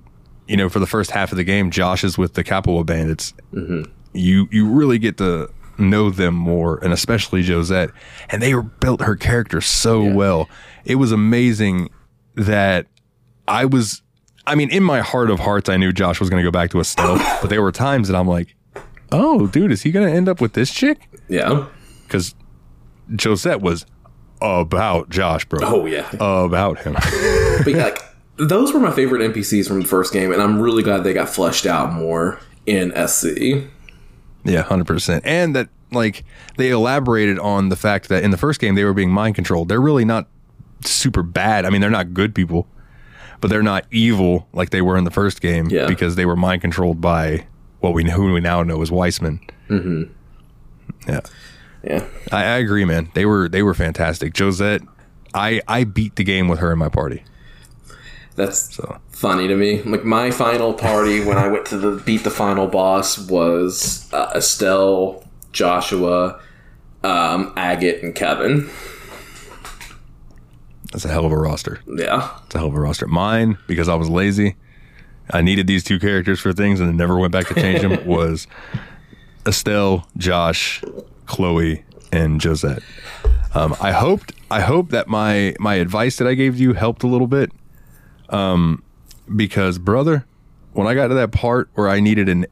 you know for the first half of the game josh is with the capua bandits Mm-hmm. you you really get to know them more and especially josette and they built her character so Yeah. well it was amazing that i was i mean in my heart of hearts i knew josh was going to go back to estelle (coughs) but there were times that i'm like oh dude is he going to end up with this chick yeah. because josette was about josh bro Oh yeah. about him but yeah, like those were my favorite NPCs from the first game, and I'm really glad they got fleshed out more in SC. Yeah, hundred percent. And that like they elaborated on the fact that in the first game they were being mind controlled. They're really not super bad. I mean, they're not good people, but they're not evil like they were in the first game Yeah. because they were mind controlled by what we who we now know as Weissmann. Mm-hmm. Yeah, Yeah, I, I agree, man. They were they were fantastic. Josette, I I beat the game with her in my party. That's So funny to me. Like my final party (laughs) when I went to the beat the final boss was uh, Estelle, Joshua, um, Agate, and Kevin. that's a hell of a roster. Yeah, It's a hell of a roster. Mine, because I was lazy, I needed these two characters for things and then never went back to change them, (laughs) was Estelle, Josh, Kloe, and Josette. Um, I hoped I hope that my my advice that I gave you helped a little bit. Um, because brother, when I got to that part where I needed an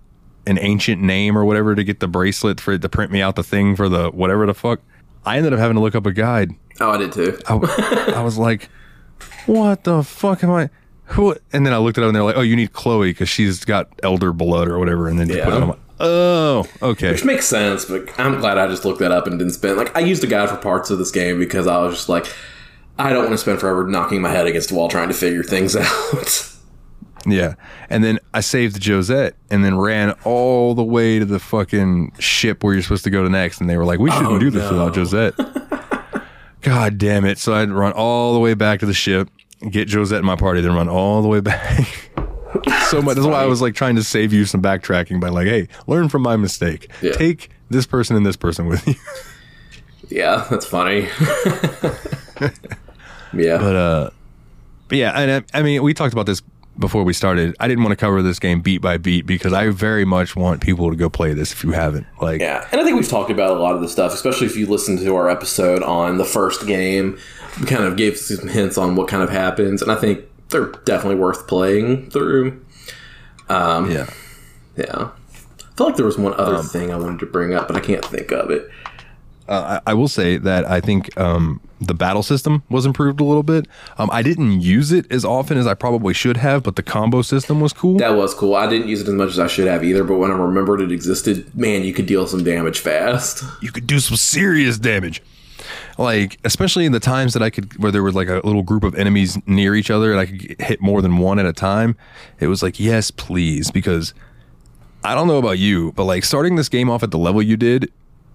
an ancient name or whatever to get the bracelet for it to print me out the thing for the whatever the fuck, I ended up having to look up a guide oh, I did too. I, I was like, what the fuck am I? Who? And then I looked it up and they're like, oh, you need Kloe because she's got elder blood or whatever. And then you put it Yeah. on. Like, oh, okay. Which makes sense, but I'm glad I just looked that up and didn't spend like I used a guide for parts of this game because I was just like, I don't want to spend forever knocking my head against the wall trying to figure things (laughs) out. Yeah. And then I saved Josette and then ran all the way to the fucking ship where you're supposed to go to next. And they were like, we shouldn't Oh, do this no. without Josette. (laughs) God damn it. So I'd run all the way back to the ship, get Josette in my party, then run all the way back. (laughs) so much. That's why I was like trying to save you some backtracking by like, hey, learn from my mistake. Yeah. Take this person and this person with you. Yeah, that's funny. Yeah. But uh, but yeah, and I, I mean, we talked about this before we started. I didn't want to cover this game beat by beat because I very much want people to go play this if you haven't. Like, Yeah, and I think we've talked about a lot of the stuff, especially if you listen to our episode on the first game. We kind of gave some hints on what kind of happens, and I think they're definitely worth playing through. Um, yeah, Yeah. I feel like there was one other thing I wanted to bring up, but I can't think of it. Uh, I, I will say that I think um, the battle system was improved a little bit. Um, I didn't use it as often as I probably should have, but the combo system was cool. That was cool. I didn't use it as much as I should have either, but when I remembered it existed, man, you could deal some damage fast. you could do some serious damage. Like, especially in the times that I could, where there was like a little group of enemies near each other and I could hit more than one at a time. It was like, yes, please. Because I don't know about you, but like starting this game off at the level you did,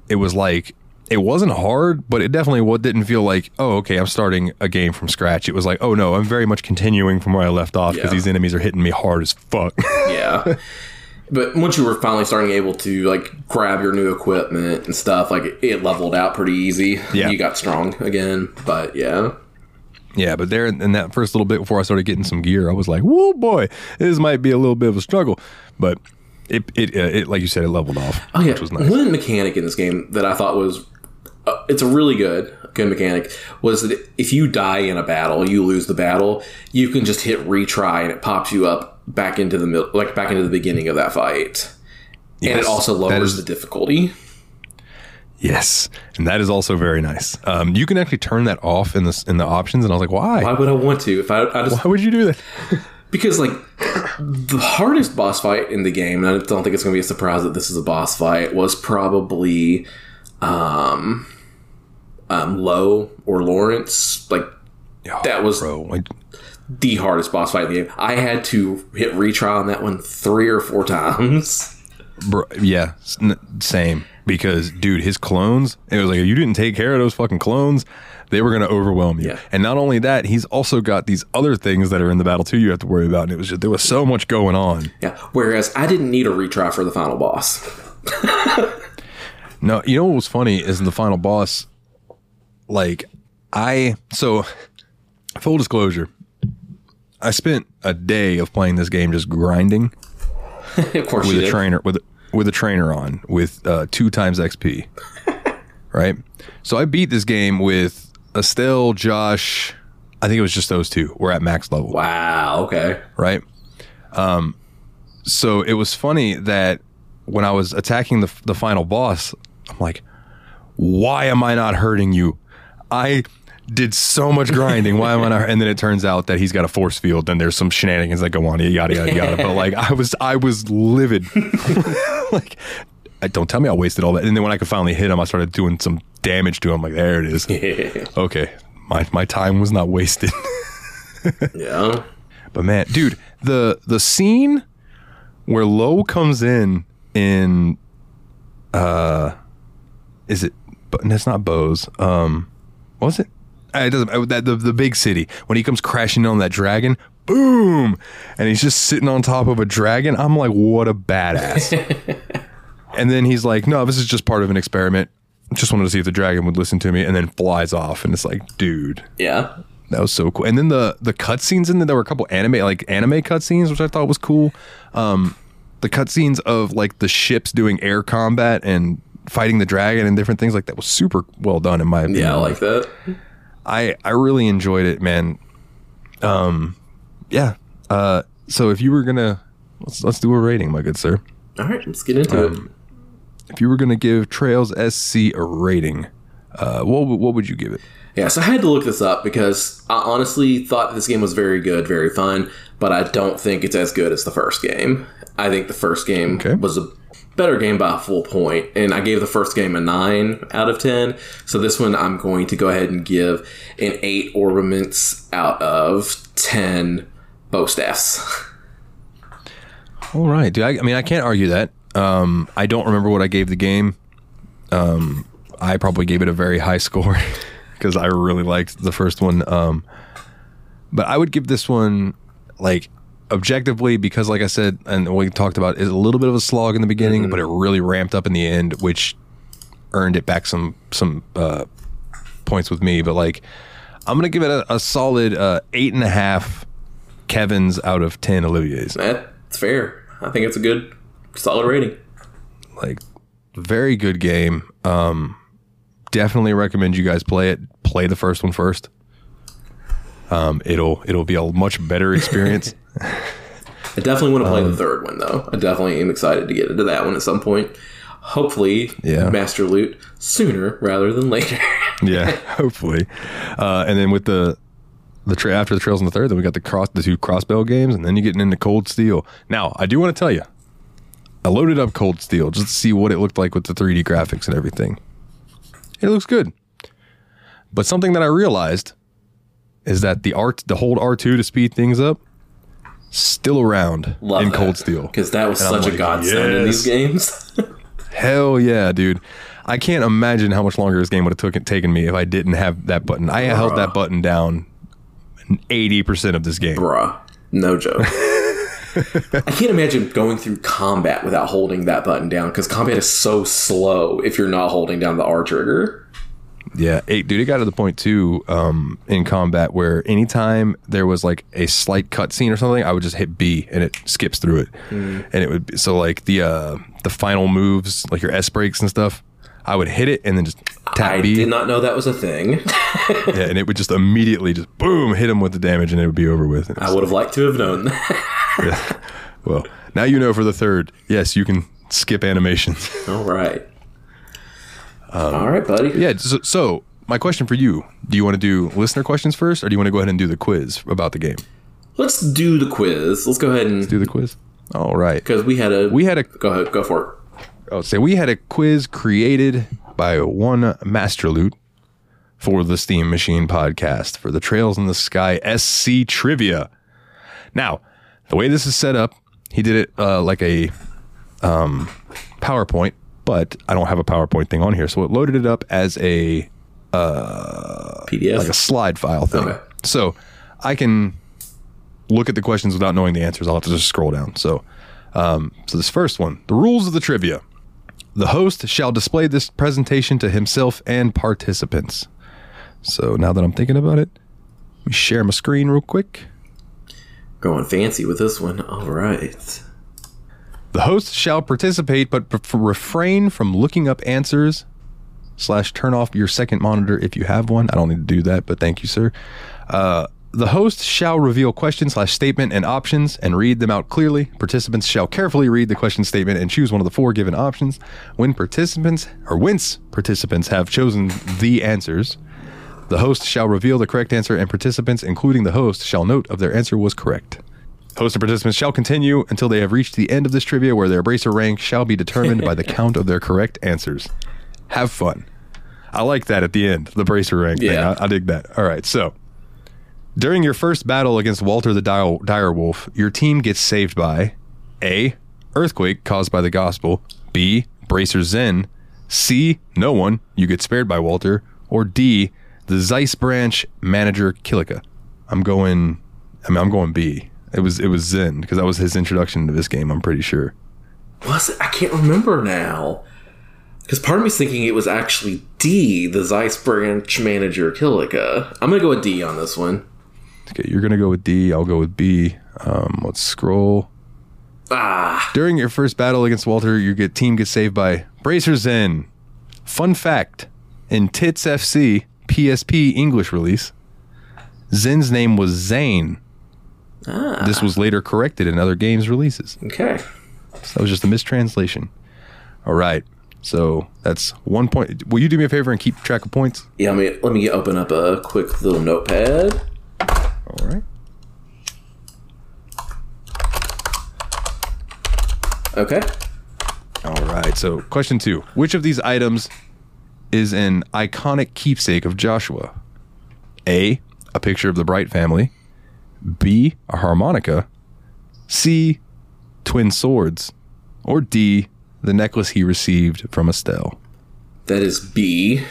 it was like, it wasn't hard, but it definitely what didn't feel like, oh, okay, I'm starting a game from scratch. It was like, oh no, I'm very much continuing from where I left off because Yeah. these enemies are hitting me hard as fuck. (laughs) Yeah. But once you were finally starting able to like grab your new equipment and stuff, like it, it leveled out pretty easy. Yeah. You got strong again. But yeah. Yeah, but there in that first little bit before I started getting some gear, I was like, "Whoa, boy, this might be a little bit of a struggle." But it, it, uh, it like you said, it leveled off, Oh yeah, which was nice. one mechanic in this game that I thought was uh, it's a really good good mechanic was that if you die in a battle, you lose the battle, you can just hit retry and it pops you up back into the mid- like back into the beginning of that fight. and it also lowers is- the difficulty. Yes, and that is also very nice. Um, you can actually turn that off in the in the options, and I was like, "Why? Why would I want to? If I, I just Why would you do that?" (laughs) because like the hardest boss fight in the game, and I don't think it's going to be a surprise that this is a boss fight, was probably um, um, Low or Lorence. Like That was- bro. Like, the hardest boss fight in the game. I had to hit retry on that one three or four times. bro, yeah, same. Because, dude, his clones. It was like if you didn't take care of those fucking clones, they were going to overwhelm you. Yeah. And not only that, he's also got these other things that are in the battle too. You have to worry about. And it was just there was so much going on. Yeah. Whereas I didn't need a retry for the final boss. (laughs) No, you know what was funny is in the final boss, like I so full disclosure, I spent a day of playing this game just grinding (laughs) of course with a did. trainer with with a trainer on with uh, two times XP. (laughs) right? So I beat this game with Estelle, Josh, I think it was just those two. We're at max level Wow. Okay. right? Um, so it was funny that when I was attacking the the final boss, I'm like, why am I not hurting you? I did so much grinding. Why am I not? And then it turns out that he's got a force field, and there's some shenanigans that go on. Yada yada yada. (laughs) But like, I was I was livid. (laughs) like, I, don't tell me I wasted all that. And then when I could finally hit him, I started doing some damage to him. Like, there it is. Okay, my my time was not wasted. (laughs) yeah. But man, dude, the the scene where Lowe comes in in uh is it but it's not Bose. Um what was it? Uh, It doesn't uh, that the, the big city when he comes crashing on that dragon, boom, and he's just sitting on top of a dragon. I'm like, what a badass. (laughs) and then he's like, no, this is just part of an experiment. Just wanted to see if the dragon would listen to me, and then flies off. And it's like, dude, Yeah. that was so cool. And then the the cutscenes in there, there were a couple anime like anime cutscenes, which I thought was cool. Um, the cutscenes of like the ships doing air combat and fighting the dragon and different things like that was super well done in my opinion. Yeah. I like that. I I really enjoyed it, man. Um, yeah. Uh, so if you were gonna let's let's do a rating, my good sir. All right. Let's get into it. If you were gonna give Trails SC a rating, uh, what would- what would you give it? Yeah, so I had to look this up because I honestly thought this game was very good, very fun, but I don't think it's as good as the first game. I think the first game Okay. was a better game by a full point, and I gave the first game a 9 out of 10. So this one I'm going to go ahead and give an 8 ornaments out of 10 bow staffs. All right, dude. I, I mean, I can't argue that. Um, I don't remember what I gave the game. Um, I probably gave it a very high (laughs) score because I really liked the first one. Um, but I would give this one like objectively because, like I said, and we talked about, is a little bit of a slog in the beginning, but it really ramped up in the end, which earned it back some some uh, points with me. But like, I'm gonna give it a, a solid uh, eight and a half Kevin's out of ten Olivier's. That's fair. I think it's a good, solid rating. Like, very good game. Um, definitely recommend you guys play it. Play the first one first. Um, it'll it'll be a much better (laughs) experience. I definitely want to play Um, the third one though. I definitely am excited to get into that one at some point. Hopefully, Yeah. Master Loot sooner rather than later. (laughs) yeah, hopefully. Uh, and then with the the tra- after the trails in the third, then we got the cross the two crossbell games, and then you're getting into Cold Steel. Now, I do want to tell you, I loaded up Cold Steel just to see what it looked like with the 3D graphics and everything. It looks good, but something that I realized is that the art, the hold R two to speed things up, still around Love in that. Cold Steel. because that was And such a like, godsend in these games. (laughs) Hell yeah, dude. I can't imagine how much longer this game would have took, taken me if I didn't have that button. I held that button down 80% of this game. Bruh, no joke. (laughs) I can't imagine going through combat without holding that button down because combat is so slow if you're not holding down the R trigger. Yeah, it, dude, it got to the point too um, in combat where anytime there was like a slight cutscene or something, I would just hit B and it skips through it, Hmm. and it would be, so like the uh, the final moves, like your S breaks and stuff. I would hit it and then just tap I B, did not know that was a thing. (laughs) yeah, and it would just immediately just boom hit him with the damage, and it would be over with. I would have liked to have known (laughs) that. well, now you know for the third. Yes, you can skip animations. All right. All right, buddy. Yeah. So, so my question for you: Do you want to do listener questions first, or do you want to go ahead and do the quiz about the game? Let's do the quiz. Let's go ahead and Do the quiz. All right. because we had a We had a go ahead go for it. oh, say we had a quiz created by one Master Loot for the Steam Machine podcast for the Trails in the Sky SC trivia. Now, the way this is set up, he did it uh, like a um, PowerPoint, but I don't have a PowerPoint thing on here, so it loaded it up as a uh, PDF. like a slide file thing. Okay. So I can look at the questions without knowing the answers. I'll have to just scroll down. So, um, so this first one, the rules of the trivia. The host shall display this presentation to himself and participants. So now that I'm thinking about it, let me share my screen real quick. Going fancy with this one. All right. The host shall participate, but refrain from looking up answers. Slash, turn off your second monitor if you have one. I don't need to do that, but thank you, sir. Uh, the host shall reveal question slash statement and options and read them out clearly. Participants shall carefully read the question statement and choose one of the four given options. When participants or whence participants have chosen the answers, the host shall reveal the correct answer, and participants, including the host, shall note if their answer was correct. Host and participants shall continue until they have reached the end of this trivia, where their bracer rank shall be determined by the (laughs) count of their correct answers. Have fun. I like that at the end, the bracer rank thing. I, I dig that. All right, so during your first battle against Walter the Dire, Dire Wolf, your team gets saved by A. Earthquake caused by the gospel, B. Bracer Zen, C. No one, you get spared by Walter, or D. The Zeiss branch manager Kilika. I'm going. I mean, I'm going B. It was it was Zen because that was his introduction to this game. I'm pretty sure. Was it? I can't remember now. Because part of me's thinking it was actually D, the Zeiss branch manager Kilika. I'm gonna go with D on this one. Okay, you're gonna go with D. I'll go with B. Um, let's scroll. Ah, During your first battle against Walter, your get, team gets saved by Bracer Zen. Fun fact: in Tits FC PSP English release, Zen's name was Zane. Ah. This was later corrected in other games releases. okay. So that was just a mistranslation. All right. So that's one point. Will you do me a favor and keep track of points? Yeah, let me let me open up a quick little notepad. All right. Okay. All right. So, question two Which of these items is an iconic keepsake of Joshua? A. A picture of the Bright family. B. A harmonica. C. Twin swords. Or D. The necklace he received from Estelle. That is B.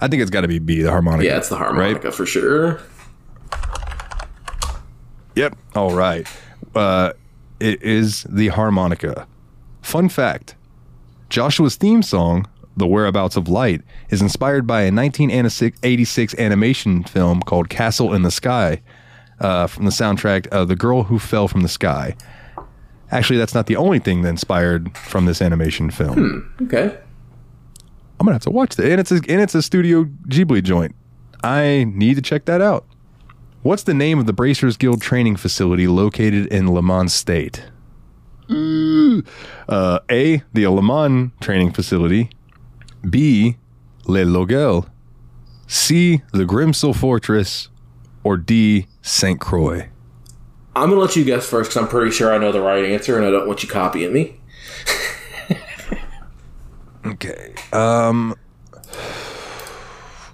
I think it's got to be B, the harmonica. Yeah, it's the harmonica for sure. Yep. All right. Uh, it is the harmonica. Fun fact Joshua's theme song, The Whereabouts of Light, is inspired by a 1986 animation film called Castle in the Sky uh, from the soundtrack of The Girl Who Fell from the Sky. Actually, that's not the only thing that inspired from this animation film. Okay. I'm gonna have to watch that, and it's a, and it's a Studio Ghibli joint. I need to check that out. What's the name of the Bracers Guild training facility located in Le Mans State? Uh, A. The Le Mans training facility. B. Le Locle. C. The Grimsel Fortress. Or D. Saint Croix. I'm gonna let you guess first because I'm pretty sure I know the right answer, and I don't want you copying me. (laughs) Okay. Um.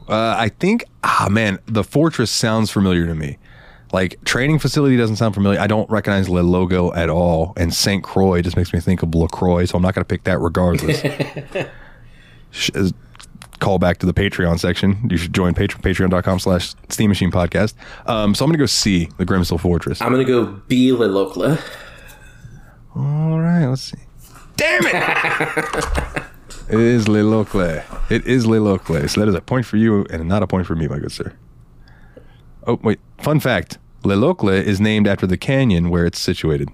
Uh, I think. Ah, man, the fortress sounds familiar to me. Like training facility doesn't sound familiar. I don't recognize the logo at all, and Saint Croix just makes me think of Lacroix. So I'm not going to pick that regardless. (laughs) Call back to the Patreon section. You should join Patre- patreon.com slash Steam Machine Podcast. Um, so I'm going to go see the Grimsel Fortress. I'm gonna go B Le Locle. All right, let's see. Damn it! (laughs) it is Le Locle. It is Le Locle. So that is a point for you and not a point for me, my good sir. Oh, wait. Fun fact Le Locle is named after the canyon where it's situated.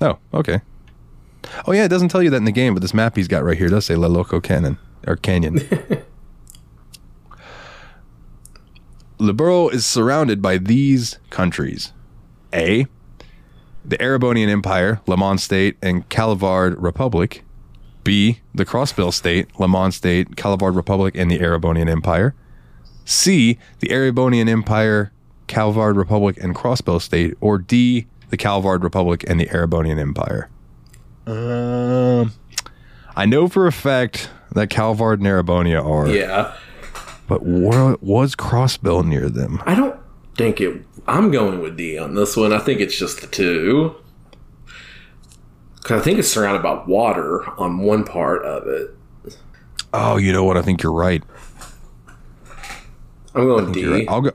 Oh, okay. Oh, yeah, it doesn't tell you that in the game, but this map he's got right here does say Le Loco Canyon. Or Canyon. (laughs) Borough is surrounded by these countries A the Erebonian Empire, Leman State, and Calvard Republic. B, the Crossbell State, Leman State, Calvard Republic, and the Erebonian Empire. C, the Erebonian Empire, Calvard Republic, and Crossbell State. Or D, the Calvard Republic and the Erebonian Empire. Um, I know for a fact that Calvard and Erebonia are, Yeah. But where was Crossbell near them? I don't think it. I'm going with D on this one. I think it's just the two. Because I think it's surrounded by water on one part of it. Oh, you know what? I think you're right. I'm going You're right. D. I'll go.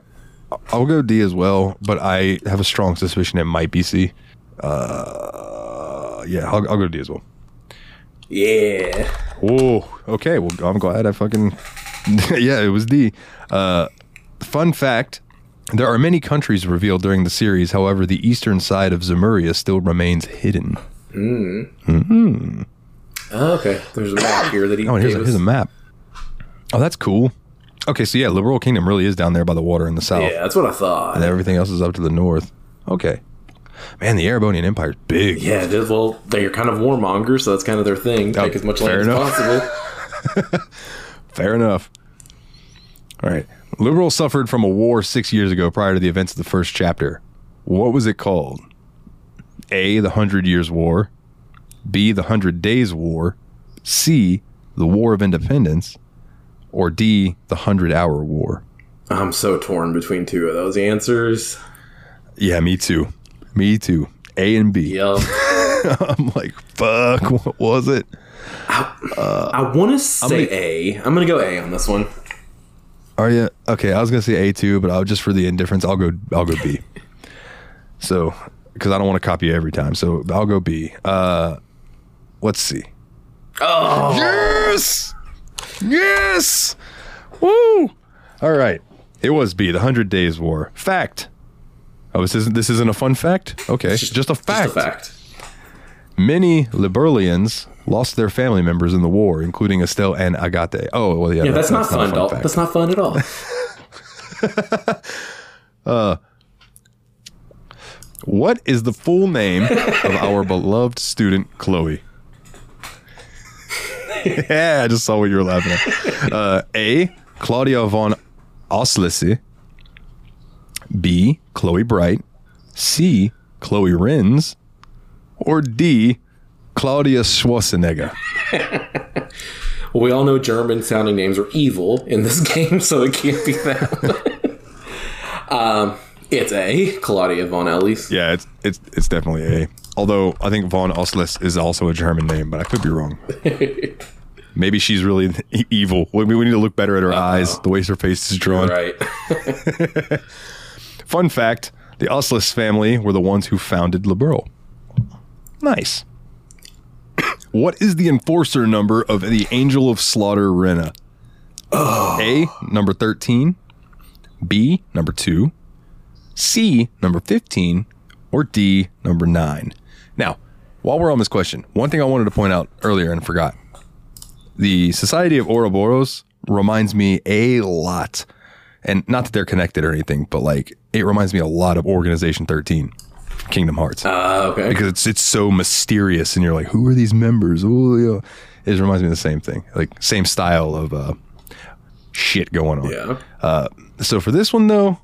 I'll go D as well, but I have a strong suspicion it might be C. Uh, yeah, I'll, I'll go D as well. Yeah. Whoa. Okay. Well, I'm glad I fucking. (laughs) yeah, it was D. Uh, fun fact: there are many countries revealed during the series. However, the eastern side of Zemuria still remains hidden. Oh, okay. There's a map here that he Oh, here's a, here's a map. Oh, that's cool. Okay, so yeah, Liberl Kingdom really is down there by the water in the south. Yeah, that's what I thought. and everything else is up to the north. Okay. Man, the Erebonian Empire is big. Yeah, it is. well, they're kind of warmongers, so that's kind of their thing. Take Oh, as much land enough. as possible. (laughs) Fair enough. All right. Liberl suffered from a war six years ago prior to the events of the first chapter. What was it called? A. The Hundred Years' War. B. The Hundred Days' War. C. The War of Independence. Or D. The Hundred Hour War. I'm so torn between two of those answers. Yeah, me too. Me too. A and B. Yep. (laughs) I'm like, fuck, what was it? I want to say A. I'm going to go A on this one. Are you okay? I was gonna say A two, but I'll just for the indifference, I'll go. I'll go B. (laughs) so, because I don't want to copy every time, so I'll go B. Uh, let's see. Oh, Yes, yes, woo! All right, it was B. The Hundred Days War. Fact. Oh, this isn't. This isn't a fun fact. Okay, just, a fact. just a fact. Many Liberlians lost their family members in the war, including Estelle and Agate. Oh, well, yeah, Yeah, that's, not fun, Dal. fact. That's not fun at all. (laughs) What is the full name of our (laughs) beloved student, Kloe? (laughs) yeah, I just saw what you were laughing at. Uh, A. Klaudia von Auslesse. B. Kloe Bright. C. Kloe Rinz. Or D. Claudia Schwarzenegger. (laughs) well, we all know German sounding names are evil in this (laughs) game, so it can't be that. (laughs) um, it's A. Claudia von Ellis. Yeah, it's it's it's definitely A. Although I think von Auslesse is also a German name, but I could be wrong. Maybe she's really evil. We, we need to look better at her eyes, the way her face is drawn. Right. Fun fact: the Auslesse family were the ones who founded Liberl. Nice. What is the enforcer number of the Angel of Slaughter Rena? A, number 13. B, number 2. C, number 15. Or D, number 9. Now, while we're on this question, one thing I wanted to point out earlier and forgot. The Society of Ouroboros reminds me a lot. And not that they're connected or anything, but like it reminds me a lot of Organization 13 from Kingdom Hearts Uh, okay. because it's it's so mysterious and you're like who are these members Ooh, yeah. it reminds me of the same thing like same style of uh shit going on yeah. uh so for this one though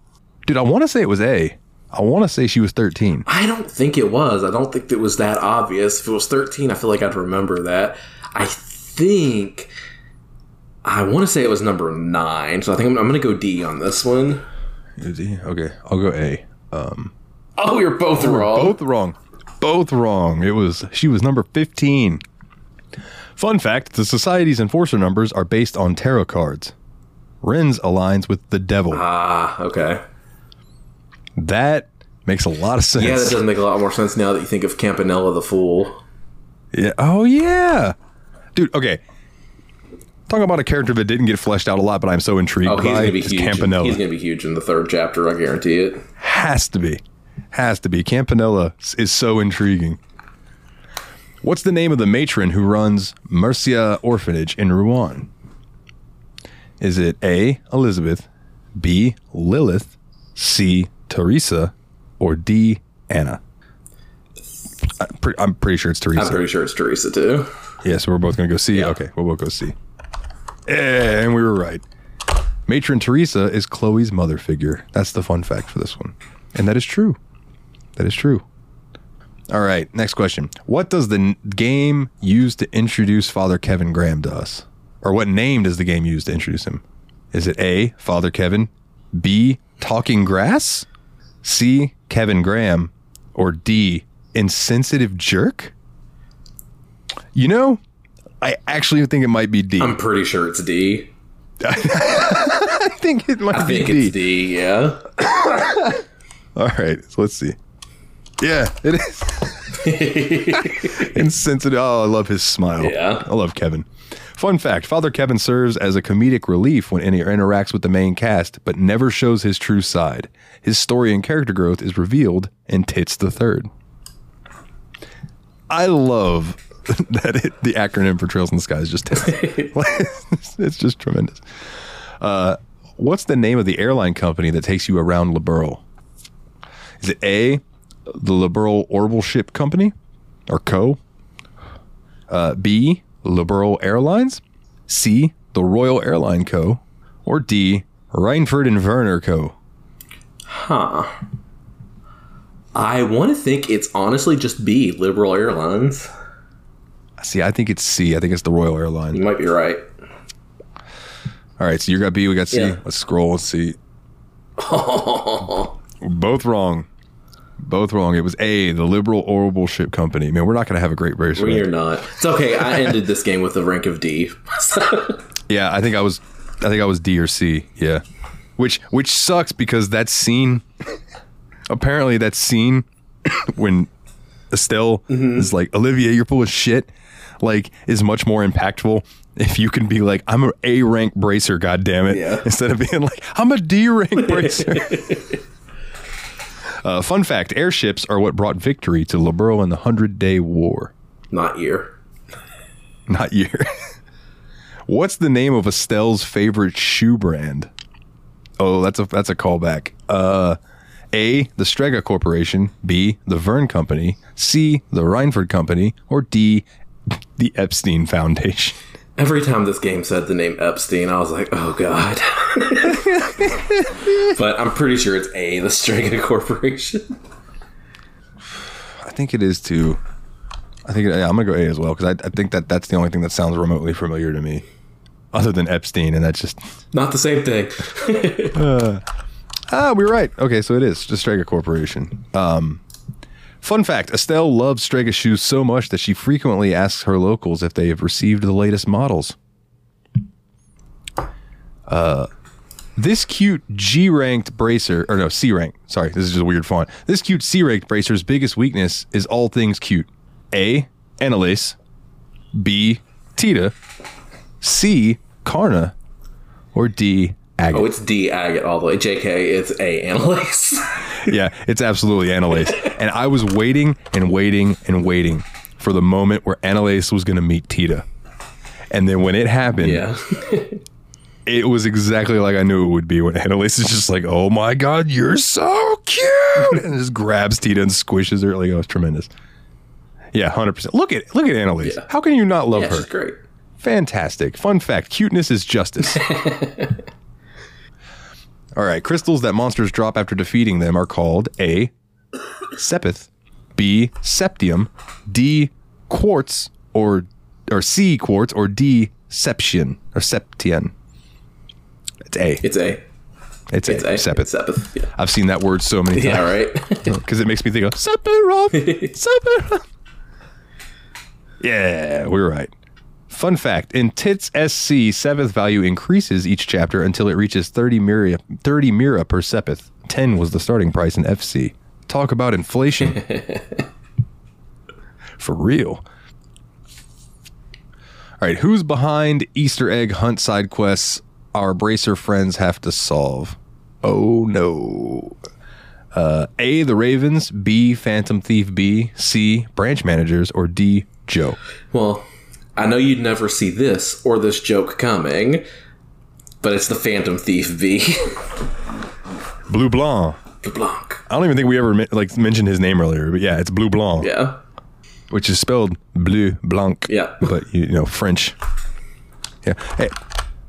dude i want to say it was a i want to say she was 13 I don't think it was. I don't think it was that obvious. If it was 13, I feel like I'd remember that. I think. I want to say it was number nine, so I think I'm, I'm going to go D on this one. D. okay i'll go a Oh, we were both wrong. both wrong both wrong it was she was number 15 fun fact the society's enforcer numbers are based on tarot cards ren's aligns with the devil Ah, okay. that makes a lot of sense Yeah, that does make a lot more sense now that you think of Campanella the Fool. Yeah. Oh yeah, dude. Okay. Talking about a character that didn't get fleshed out a lot, but I'm so intrigued Oh, he's by going to be huge. Campanella. He's going to be huge in the third chapter. I guarantee it. Has to be. Has to be. Campanella is so intriguing. What's the name of the matron who runs Mercia Orphanage in Ruan? Is it A. Elizabeth, B. Lilith, C. Teresa, or D. Anna? I'm, pre- I'm pretty sure it's Teresa. I'm pretty sure it's Teresa too. Yeah, so we're both going to go see. Yeah. Okay, we'll both go see. And we were right. Matron Teresa is Kloe's mother figure. That's the fun fact for this one. And that is true. That is true. All right, next question. What does the n- game use to introduce Father Kevin Graham to us? Or what name does the game use to introduce him? Is it A, Father Kevin, B, Talking Grass, C, Kevin Graham, or D, Insensitive Jerk? You know, I actually think it might be D. I'm pretty sure it's D. (laughs) I think it might I be think it's D. Yeah. (laughs) All right, so let's see. Yeah, it is. (laughs) Insensitive. Oh, I love his smile. Yeah. I love Kevin. Fun fact Father Kevin serves as a comedic relief when he interacts with the main cast, but never shows his true side. His story and character growth is revealed in Tits the Third. I love (laughs) that it, the acronym for Trails in the Sky is just Tits. (laughs) it's just tremendous. Uh, what's the name of the airline company that takes you around Liberl? Is it A, the Liberl Orbital Ship Company or Co? Uh, B, Liberl Airlines? C, the Royal Airline Co? Or D, Reinford and Werner Co? Huh. I want to think it's honestly just B, Liberl Airlines. See, I think it's C. I think it's the Royal Airline. You might be right. All right, so you got B, we got C. Yeah. Let's scroll. Let's see. (laughs) Both wrong. Both wrong. It was A, the Liberl Orbital Ship Company. Man, we're not going to have a great race. Right? you're not. It's okay. I ended this game with the rank of D. (laughs) Yeah, I think I was I think I was D or C. Yeah. Which which sucks because that scene apparently that scene (coughs) when Estelle mm-hmm. is like, Olivia, you're full of shit, like is much more impactful if you can be like, I'm a A rank bracer, god damn it. Yeah. Instead of being like, I'm a D rank (laughs) bracer. (laughs) uh, fun fact, airships are what brought victory to Liberl in the Hundred Day War. not year. (laughs) Not year. (laughs) What's the name of Estelle's favorite shoe brand? Oh, that's a that's a callback. Uh, A. The Strega Corporation. B. The Vern Company. C. The Reinford Company. Or D. (laughs) The Epstein Foundation. Every time this game said the name Epstein, I was like, oh god. (laughs) but I'm pretty sure it's A, the Strega Corporation. I think it is too. I think yeah, I'm gonna go A as well because I, I think that that's the only thing that sounds remotely familiar to me, other than Epstein, and that's just Not the same thing. (laughs) Ah, we were right. Okay, so it is the Strega Corporation. Um, fun fact: Estelle loves Strega shoes so much that she frequently asks her locals if they have received the latest models. Uh, this cute G-ranked bracer, or no C ranked. Sorry, this is just a weird font. This cute C ranked bracer's biggest weakness is all things cute. A. Anelace. B. Tita, C. Karna, or D. Agate? Oh, it's D agate all the way. JK, it's A Anelace. (laughs) yeah, it's absolutely Anelace. and I was waiting and waiting and waiting for the moment where Anelace was going to meet Tita. And then when it happened, yeah. (laughs) it was exactly like I knew it would be when Anelace is just like, "Oh my god, you're so cute," and just grabs Tita and squishes her. Like, oh, it's tremendous. Yeah, hundred percent. Look at look at Anelace. Yeah. How can you not love yeah, her? she's great. Fantastic. Fun fact: cuteness is justice. (laughs) All right, crystals that monsters drop after defeating them are called A. Sepith, B. Septium, D. Quartz, or or C. Quartz, or D. Septian or Septian. It's A. It's A. It's A. It's A. Sepith. Sepith. Yeah. I've seen that word so many times. Yeah, right. (laughs) because it makes me think of (laughs) Sephiroth. Sephiroth. Yeah, we're right. Fun fact: In Tits SC, sepith value increases each chapter until it reaches 30 mira, 30 mira per sepith. 10 was the starting price in FC. Talk about inflation. (laughs) For real. All right, who's behind Easter egg hunt side quests our bracer friends have to solve? Oh no. Uh, A, the Ravens, B, Phantom Thief B, C, branch managers, or D, Joe. well, I know you'd never see this or this joke coming, but it's the Phantom Thief B. (laughs) Blue Blanc. Blanc. I don't even think we ever like mentioned his name earlier, but yeah, it's Blue Blanc, Yeah. which is spelled Bleu Blanc. Yeah. (laughs) but you know French. Yeah. Hey,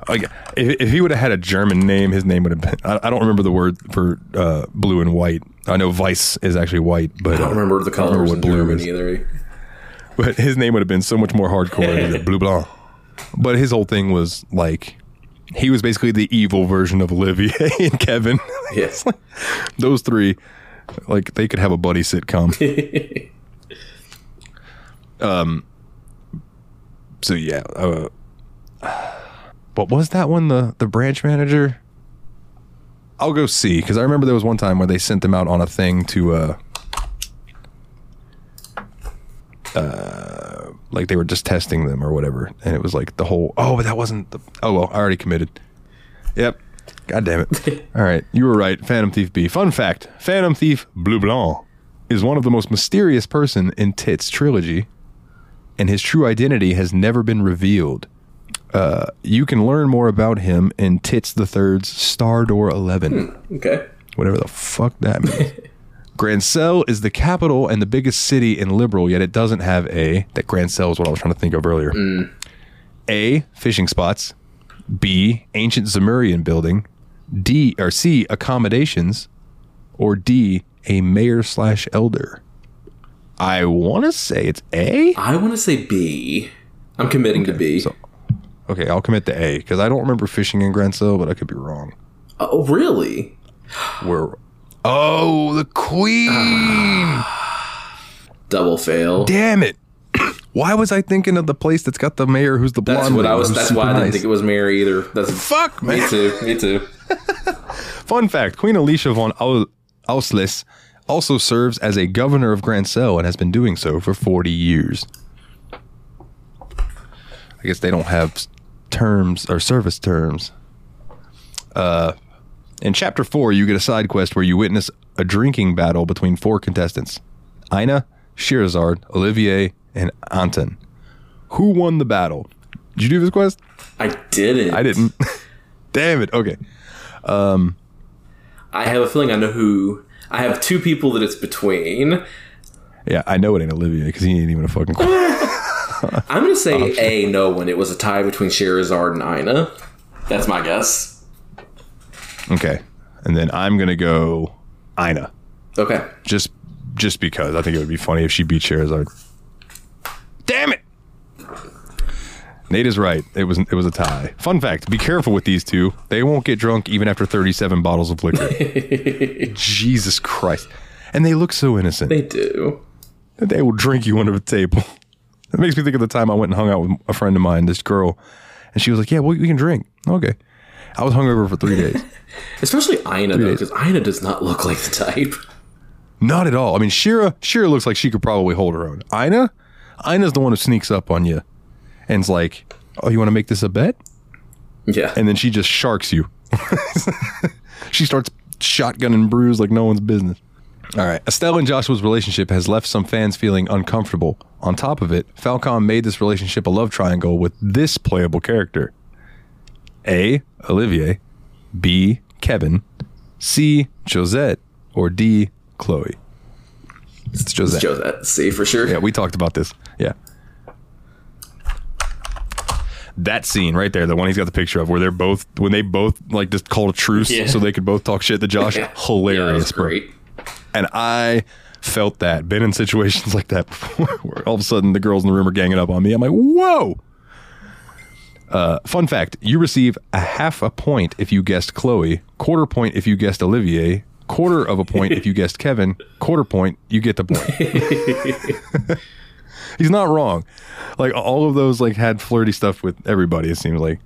like if, if he would have had a German name, his name would have been. I, I don't remember the word for uh, blue and white. I know Weiss is actually white, but I don't uh, remember the I don't what in blue German is. either. But his name would have been so much more hardcore than (laughs) Blue Blanc. But his whole thing was like he was basically the evil version of Olivier (laughs) and Kevin. (laughs) Yes. Those three, like they could have a buddy sitcom. um. So yeah. Uh, what was that one? The the branch manager. I'll go see because I remember there was one time where they sent them out on a thing to uh, uh, like they were just testing them or whatever, and it was like the whole. Oh, but that wasn't the. Oh well, I already committed. Yep. God damn it. (laughs) All right, you were right. Phantom Thief B. Fun fact: Phantom Thief Bleu Blanc is one of the most mysterious person in Tits trilogy, and his true identity has never been revealed. Uh, you can learn more about him in Tits the Third's Star Door Eleven Okay. whatever the fuck that means. (laughs) Grancel is the capital and the biggest city in Liberl, yet it doesn't have a. That Grancel is what I was trying to think of earlier. Mm. A. Fishing spots. B. Ancient Zemurian building. D. Or C. Accommodations. Or D. A mayor slash elder. I want to say it's A. I want to say B. I'm committing to B. so- Okay, I'll commit to A because I don't remember fishing in Grancel, but I could be wrong. oh, really? Where? Oh, the queen. (sighs) Double fail. damn it. (clears throat) Why was I thinking of the place that's got the mayor who's the blonde? That's what I was. who's That's super why I didn't nice? think it was Mary either. That's Fuck, me man. too. Me too. (laughs) Fun fact Queen Alicia von Au- Auslesse also serves as a governor of Grancel and has been doing so for 40 years. I guess they don't have s- terms or service terms. Uh, in chapter 4, you get a side quest where you witness a drinking battle between four contestants Ina, Scherazard, Olivier, and Anton. Who won the battle? Did you do this quest? I didn't. I didn't. (laughs) Damn it. Okay. Um, I have a feeling I know who. I have two people that it's between. Yeah, I know it ain't Olivier because he ain't even a fucking. (laughs) I'm gonna say (laughs) oh, A. No one. It was a tie between Scherazard and Ina. That's my guess. Okay, and then I'm gonna go Ina, Okay. just just because I think it would be funny if she beat Scherazard. Damn it! Nate is right. It was it was a tie. Fun fact: Be careful with these two. They won't get drunk even after 37 bottles of liquor. (laughs) Jesus Christ! And they look so innocent. They do. They will drink you under the table. It makes me think of the time I went and hung out with a friend of mine, this girl, and she was like, "Yeah, well, we can drink." Okay. I was hungover for three days. (laughs) Especially Ina though, because Ina does not look like the type. Not at all. I mean, Shira, Shira looks like she could probably hold her own. Ina, Ina's the one who sneaks up on you and's like, "Oh, you want to make this a bet?" Yeah. And then she just sharks you. (laughs) she starts shotgunning Bruise like no one's business. All right. Estelle and Joshua's relationship has left some fans feeling uncomfortable. On top of it, Falcom made this relationship a love triangle with this playable character A. Olivier, B. Kevin, C. Josette, or D. Kloe. It's Josette. Josette. See for sure. Yeah, we talked about this. Yeah. That scene right there, the one he's got the picture of, where they're both when they both like just called a truce Yeah. so they could both talk shit to Josh. Yeah. (laughs) Yeah, Hilarious, was great. And I felt that. Been in situations (laughs) like that before, where all of a sudden the girls in the room are ganging up on me. I'm like, whoa. Uh, fun fact: You receive a half a point if you guessed Kloe, quarter point if you guessed Olivier, quarter of a point if you guessed Kevin, quarter point you get the point. (laughs) He's not wrong. Like all of those, like had flirty stuff with everybody. It seems like.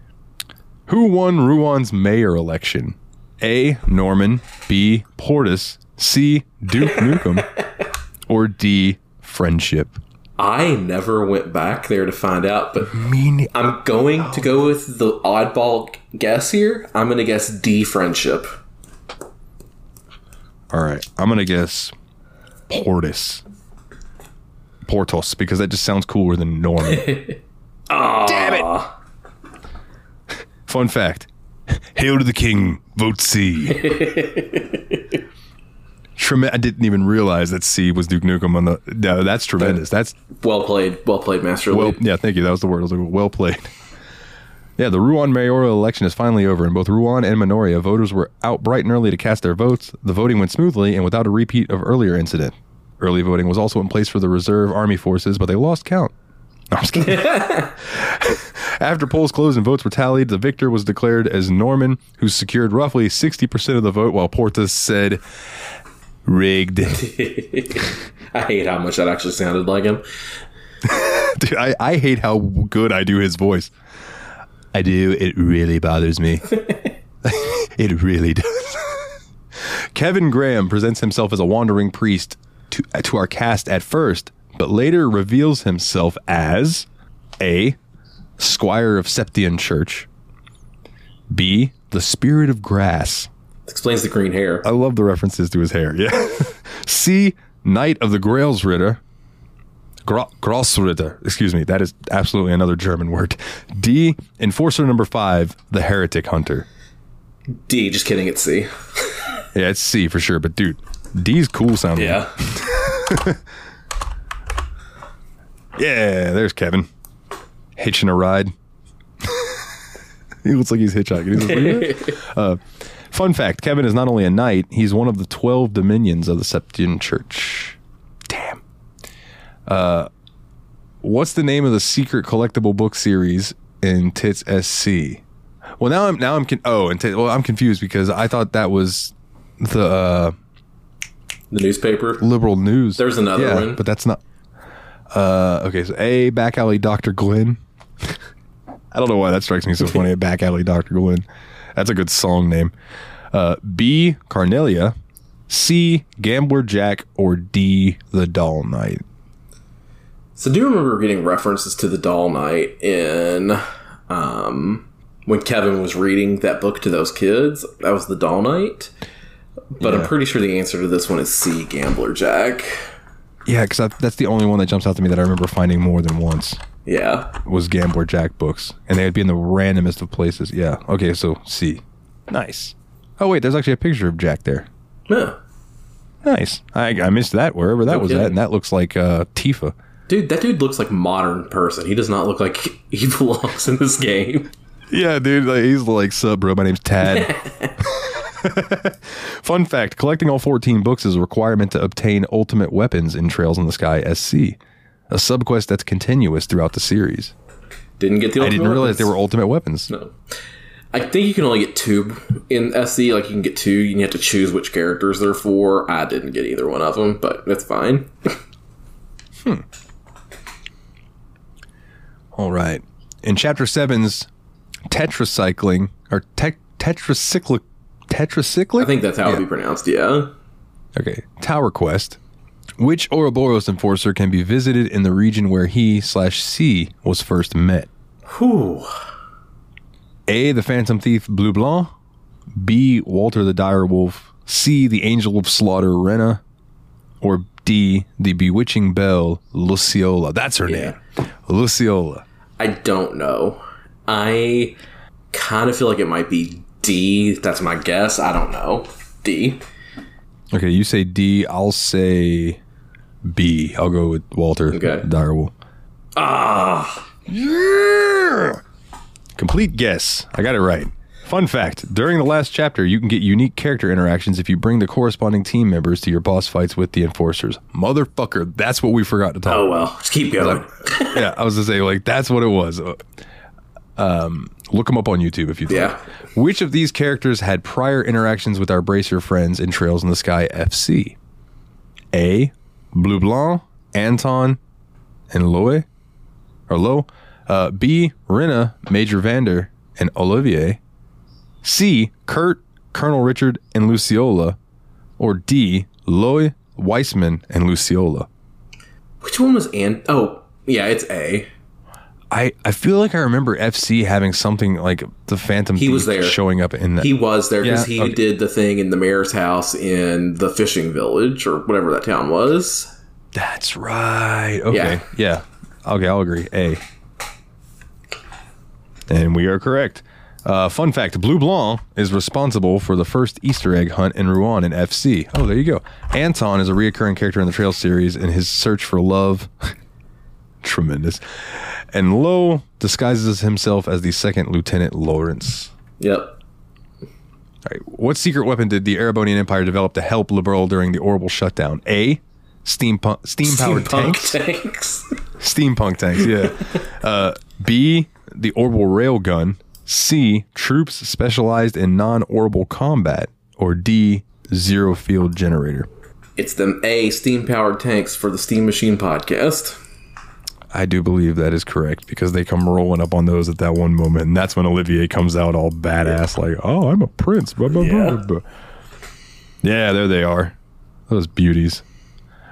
Who won Ruan mayor election? A. Norman. B. Portis. C. Duke Nukem. or D. Friendship. I never went back there to find out, but Mean. I'm going to go with the oddball guess here. I'm going to guess D friendship. All right, I'm gonna guess Portis. Portos, because that just sounds cooler than Norman. (laughs) Damn it! Fun fact: Hail to the king. Vote C. (laughs) Trem- I didn't even realize that C was Duke Nukem on the. No, that's tremendous. That's Well played. Well played, Master well. Lee. Yeah, thank you. That was the word. I was like, well played. (laughs) Yeah, the Ruan mayoral election is finally over. In both Ruan and Manoria, voters were out bright and early to cast their votes. The voting went smoothly and without a repeat of earlier incident. Early voting was also in place for the reserve army forces, but they lost count. No, I'm just kidding. (laughs) After polls closed and votes were tallied, the victor was declared as Norman, who secured roughly 60% of the vote, while Portas said, rigged. (laughs) I hate how much that actually sounded like him. (laughs) Dude, I, I hate how good I do his voice. I do. It really bothers me. (laughs) it really does. Kevin Graham presents himself as a wandering priest to, to our cast at first, but later reveals himself as A. Squire of Septian Church, B. The Spirit of Grass. Explains the green hair. I love the references to his hair. Yeah. (laughs) C. Knight of the Gralsritter. Gra- Gralsritter. Excuse me. That is absolutely another German word. D. Enforcer number five. The Heretic Hunter. D, just kidding, it's C. (laughs) Yeah, it's C for sure. But dude, D's cool sounding. Yeah. (laughs) Yeah. There's Kevin. Hitching a ride. he looks like he's hitchhiking. He's like, uh, fun fact Kevin is not only a knight, he's one of the 12 dominions of the Septian Church. Damn. Uh, what's the name of the secret collectible book series in Tits SC? Well, now I'm now I'm con- oh, and t- well I'm confused because I thought that was the uh, The newspaper. liberal news. There's another yeah, one. but that's not. Uh, okay, so A back alley Doctor Glenn. (laughs) I don't know why that strikes me so funny. A back alley Doctor Glenn. That's a good song name. Uh, B Carnelia. C Gambler Jack or D the Doll Knight. So do you remember getting references to the Doll Knight in um, when Kevin was reading that book to those kids? That was the Doll Knight. But I'm pretty sure the answer to this one is C, Gambler Jack. Yeah, because that's the only one that jumps out to me that I remember finding more than once Yeah. was Gambler Jack books, and they would be in the randomest of places. Yeah. Okay, so C. Nice. Oh wait, there's actually a picture of Jack there. Yeah. Nice. I, I missed that wherever that was at, and that looks like uh, Tifa. Dude, that dude looks like modern person. He does not look like (laughs) he belongs in this game. Yeah, dude. Like, he's like, "Sup, bro? My name's Tad." (laughs) Fun fact: Collecting all 14 books is a requirement to obtain ultimate weapons in Trails in the Sky SC, a subquest that's continuous throughout the series. Didn't get the I didn't realize weapons. they were ultimate weapons. No. I think you can only get two in SC. Like you can get two. You have to choose which characters they're for. I didn't get either one of them, but that's fine. (laughs) Hmm. All right. In Chapter 7's tetracycling or te- tetracyclic tetracyclic I think that's how it would be pronounced. Yeah. Okay. Tower Quest. Which Ouroboros enforcer can be visited in the region where he slash C was first met? Whew. A. The Phantom Thief Blue Blanc. B. Walter the Dire Wolf. C. The Angel of Slaughter Rena. Or D. The Bewitching Belle Luciola. That's her Yeah. name. Luciola. I don't know. I kind of feel like it might be D. That's my guess. I don't know. D. Okay, you say D. I'll say B. I'll go with Walter Okay. Dire Wolf. Ah. Yeah! Complete guess. I got it right. Fun fact during the last chapter, you can get unique character interactions if you bring the corresponding team members to your boss fights with the enforcers. Motherfucker, that's what we forgot to talk about. Oh well. Just keep going. yeah, I was gonna say, like, that's what it was. Um, look them up on YouTube if you think. Yeah. Which of these characters had prior interactions with our Bracer friends in Trails in the Sky FC? A. Blue Blanc, Anton, and Loe, or Lo. Uh, B. Rena, Major Vander, and Olivier. C. Kurt, Colonel Richard, and Luciola. Or D. Loy, Weissmann, and Luciola. Which one was Ant? Oh, yeah, it's A. I, I feel like I remember FC having something like the Phantom He was there. showing up in that. He was there because Yeah, he okay. did the thing in the mayor's house in the fishing village or whatever that town was. That's right. Okay. Yeah. Yeah. Okay, I'll agree. A. And we are correct. Uh, fun fact Blue Blanc is responsible for the first Easter egg hunt in Ruan in FC. Oh, there you go. Anton is a reoccurring character in the Trail series in his search for love. (laughs) Tremendous. And Lowe disguises himself as the second Lieutenant Lorence. Yep. All right. What secret weapon did the Erebonian Empire develop to help Liberl during the orbital shutdown? A. Steam Steampunk, steam-powered Steampunk tanks. tanks. (laughs) Steampunk tanks, yeah. uh, B, the orbital railgun. C, troops specialized in non-orbital combat. Or D, zero field generator. it's them A steam powered tanks for the Steam Machine podcast. I do believe that is correct because they come rolling up on those at that one moment, and that's when Olivier comes out all badass, like, "Oh, I'm a prince." Blah, blah, Yeah. blah. yeah, there they are. Those beauties,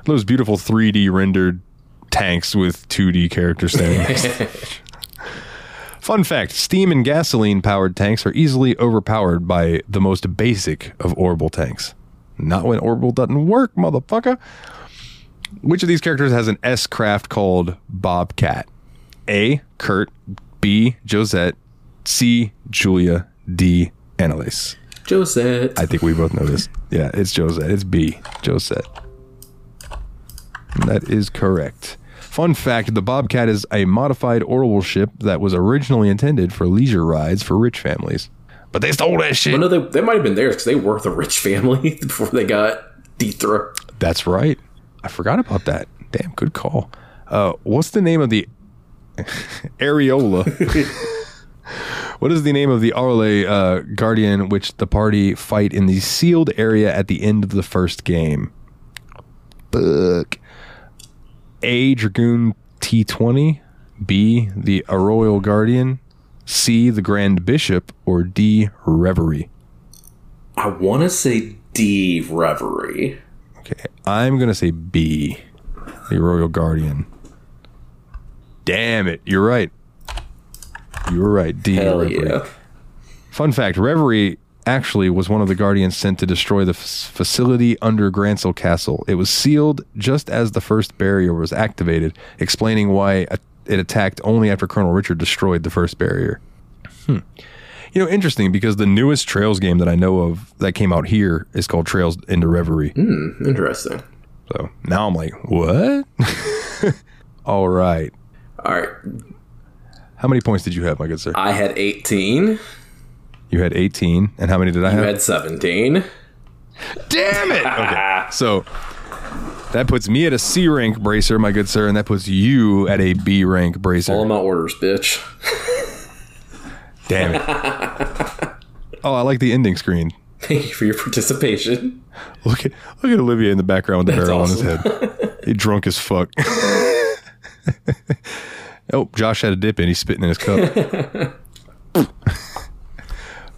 those beautiful 3D rendered tanks with 2D characters standing (laughs) next. Fun fact steam and gasoline powered tanks are easily overpowered by the most basic of orbital tanks. Not when orbital doesn't work, motherfucker. Which of these characters has an S craft called Bobcat? A. Kurt. B. Josette. C. Julia. D. Anelace. Josette. I think we both know this. Yeah, it's Josette. It's B. Josette. That is correct. Fun fact the Bobcat is a modified orbital ship that was originally intended for leisure rides for rich families. But they stole that shit. Well, no, they, they might have been theirs because they were the rich (laughs) family before they got dethroned. That's right. I forgot about that. Damn, good call. Uh, what's the name of the (laughs) areola? (laughs) what is the name of the Arle uh, Guardian which the party fight in the sealed area at the end of the first game? Fuck. A. Dragoon T20. B. The Arroyo Guardian. C. The Grand Bishop. Or D. Reverie. I want to say D Reverie. Okay, I'm gonna say B, the Royal Guardian. Damn it, you're right. You were right. D. Hell Reverie. yeah. Fun fact: Reverie actually was one of the Guardians sent to destroy the f- facility under Grancel Castle. It was sealed just as the first barrier was activated, explaining why it attacked only after Colonel Richard destroyed the first barrier. Hmm. You know, interesting because the newest Trails game that I know of that came out here is called Trails into Reverie. Hmm, interesting. So now I'm like, what? (laughs) All right. All right. How many points did you have, my good sir? I had 18. You had 18. And how many did I You have? You had 17. Damn it. (laughs) Okay. So that puts me at a C rank bracer, my good sir, and that puts you at a B rank bracer. All my orders, bitch. (laughs) Damn it. (laughs) oh, I like the ending screen. Thank you for your participation. Look at look at Olivier in the background with the That's barrel awesome. on his head. He drunk as fuck. (laughs) oh, Josh had a dip in. He's spitting in his cup. (laughs)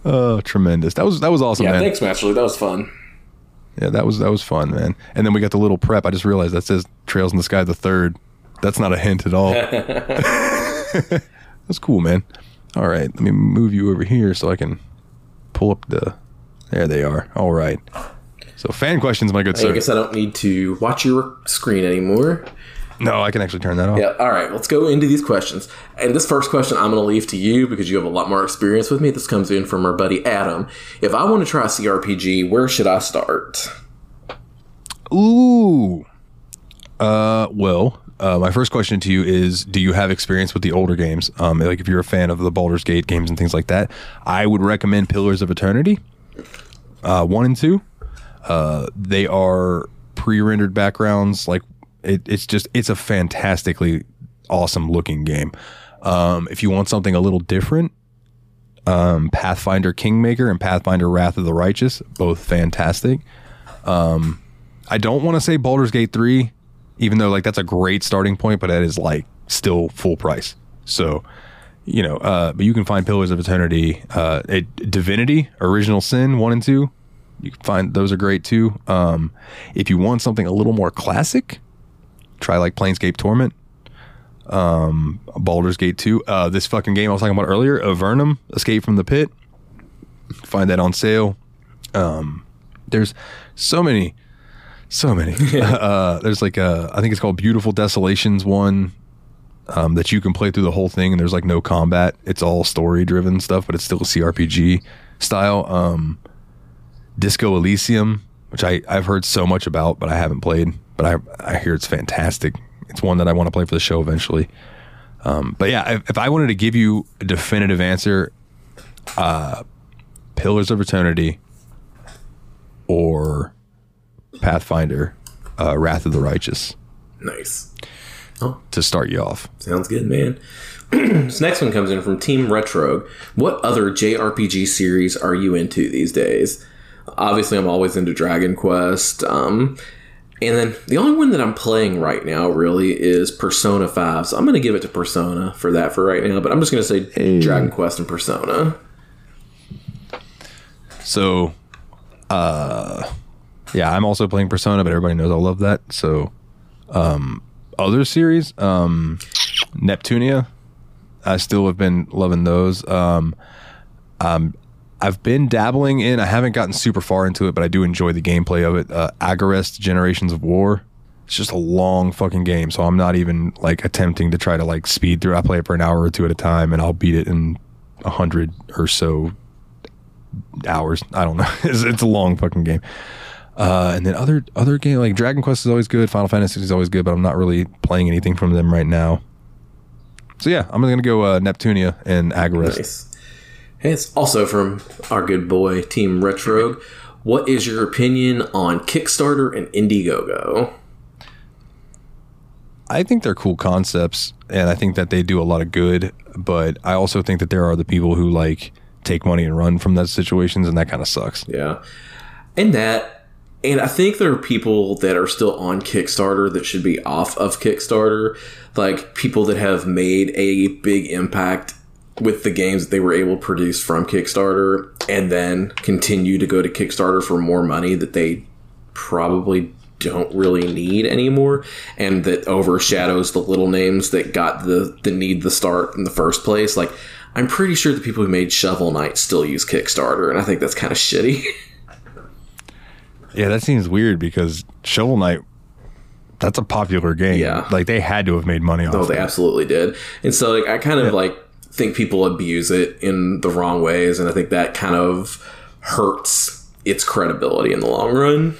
oh, tremendous! That was that was awesome, Yeah, man. thanks, Masterly. That was fun. Yeah, that was that was fun, man. And then we got the little prep. I just realized that says Trails in the Sky the third. That's not a hint at all. That's cool, man. All right, let me move you over here so I can pull up the. There they are. All right. So fan questions, my good I sir. I guess I don't need to watch your screen anymore. No, I can actually turn that off. Yeah. All right. Let's go into these questions. And this first question I'm going to leave to you because you have a lot more experience with me. This comes in from our buddy Adam. If I want to try CRPG, where should I start? Ooh. Uh, well, uh, my first question to you is: Do you have experience with the older games? Um, like if you're a fan of the Baldur's Gate games and things like that, I would recommend Pillars of Eternity, uh, one and two. Uh, they are pre-rendered backgrounds. Like it, it's just it's a fantastically awesome looking game. Um, if you want something a little different, um, Pathfinder Kingmaker and Pathfinder Wrath of the Righteous, both fantastic. Um, I don't want to say Baldur's Gate 3, even though like that's a great starting point, but that is like still full price. So, you know, uh, but you can find Pillars of Eternity, uh, it, Divinity, Original Sin 1 and 2. You can find those are great too. Um, if you want something a little more classic, try like Planescape Torment, um, Baldur's Gate 2. Uh, this fucking game I was talking about earlier, Avernum, Escape from the Pit. Find that on sale. Um, there's so many, so many. (laughs) (laughs) uh, there's like a, I think it's called Beautiful Desolations one um, that you can play through the whole thing, and there's like no combat. It's all story driven stuff, but it's still a CRPG style. Um, Disco Elysium, which I I've heard so much about, but I haven't played. But I I hear it's fantastic. It's one that I want to play for the show eventually. Um, but yeah, if, if I wanted to give you a definitive answer, uh, Pillars of Eternity or Pathfinder, uh, Wrath of the Righteous Nice. Oh. to start you off. Sounds good, man. (clears throat) this next one comes in from Team Retro. What other JRPG series are you into these days? Obviously, I'm always into Dragon Quest. Um, and then the only one that I'm playing right now really is Persona 5. So I'm going to give it to Persona for that for right now. But I'm just going to say Hey. Dragon Quest and Persona. So, uh, yeah, I'm also playing Persona, but everybody knows I love that. So, um, other series, um, Neptunia, I still have been loving those. Um, um, I've been dabbling in. I haven't gotten super far into it, but I do enjoy the gameplay of it. Uh, Agarest Generations of War. It's just a long fucking game, so I'm not even like attempting to try to like speed through. I play it for an hour or two at a time, and I'll beat it in a hundred or so hours. I don't know. (laughs) it's, it's a long fucking game. Uh, and then other other game like Dragon Quest is always good. Final Fantasy is always good, but I'm not really playing anything from them right now. So yeah, I'm gonna go uh, Neptunia and Agarest. Nice. Hey, it's also from our good boy Team Retro. What is your opinion on Kickstarter and Indiegogo? I think they're cool concepts, and I think that they do a lot of good. But I also think that there are the people who like take money and run from those situations, and that kind of sucks. Yeah. And that, and I think there are people that are still on Kickstarter that should be off of Kickstarter. Like people that have made a big impact with the games that they were able to produce from Kickstarter and then continue to go to Kickstarter for more money that they probably don't really need anymore and that overshadows the little names that got the the need the start in the first place like i'm pretty sure the people who made shovel knight still use kickstarter and i think that's kind of shitty (laughs) Yeah, that seems weird because Shovel Knight. That's a popular game. Yeah. like they had to have made money off. Oh, they it. absolutely did. And so like I kind of like think people abuse it in the wrong ways and I think that kind of hurts its credibility in the long run.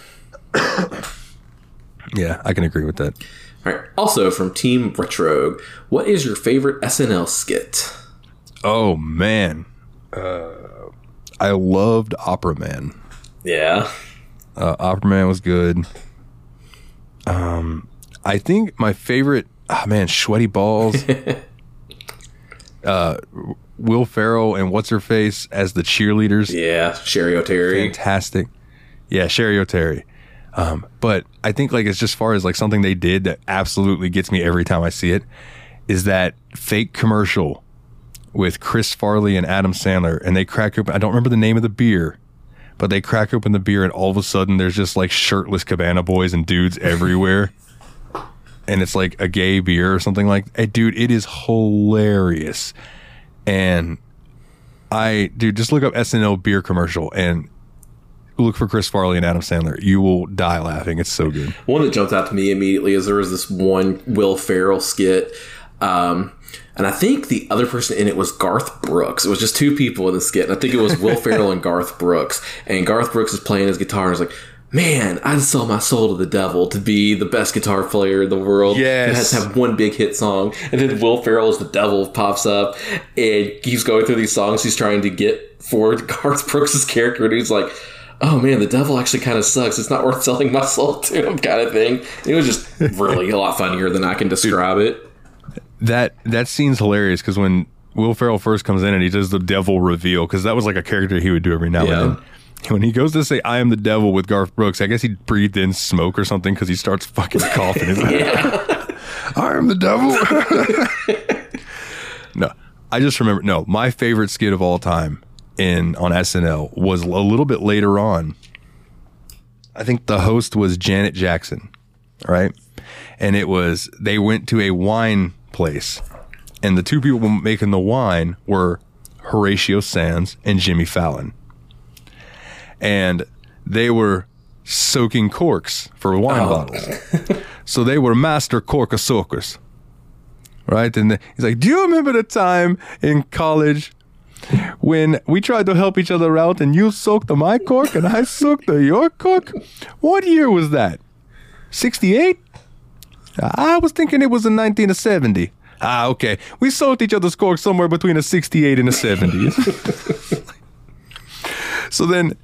(coughs) Yeah, I can agree with that. All right. Also from Team Retro, what is your favorite SNL skit? Oh man, uh, I loved Opera Man. Yeah. Uh, Opera Man was good. Um, I think my favorite, ah man, Schweddy Balls. (laughs) uh, Will Ferrell and what's her face as the cheerleaders. Yeah, Cheri Oteri. Fantastic. Yeah, Cheri Oteri. Um, but I think like it's just far as like something they did that absolutely gets me every time I see it is that fake commercial with Chris Farley and Adam Sandler, and they crack open. I don't remember the name of the beer, but they crack open the beer and all of a sudden there's just like shirtless cabana boys and dudes (laughs) everywhere. and it's like a gay beer or something like hey, dude, it is hilarious. And I dude, just look up SNL beer commercial and look for Chris Farley and Adam Sandler. You will die laughing. It's so good. One that jumped out to me immediately is there was this one Will Ferrell skit. Um, and I think the other person in it was Garth Brooks. It was just two people in the skit. And I think it was Will (laughs) Ferrell and Garth Brooks. And Garth Brooks is playing his guitar and is like, Man, I'd sell my soul to the devil to be the best guitar player in the world. Yes. It has to have one big hit song. And then Will Ferrell as the devil pops up and he's going through these songs he's trying to get for (laughs) Garth Brooks' character. And he's like, oh man, the devil actually kind of sucks. It's not worth selling my soul to him, kind of thing. It was just really a lot funnier than I can describe it. That that scene's hilarious because when Will Ferrell first comes in and he does the devil reveal, because that was like a character he would do every now Yeah. and then. When he goes to say "I am the devil" with Garth Brooks, I guess he breathed in smoke or something because he starts fucking coughing. (laughs) I am the devil. (laughs) no, I just remember. No, my favorite skit of all time in on SNL was a little bit later on. I think the host was Janet Jackson, right? And it was they went to a wine place, and the two people making the wine were Horatio Sanz and Jimmy Fallon, and they were soaking corks for wine oh. bottles. (laughs) so they were master cork soakers, right? And the- he's like, "Do you remember the time in college?" when we tried to help each other out and you soaked my cork and I (laughs) soaked your cork? What year was that? 68? I was thinking it was in 1970. Ah, okay. We soaked each other's cork somewhere between a 68 and a 70s. (laughs) so then,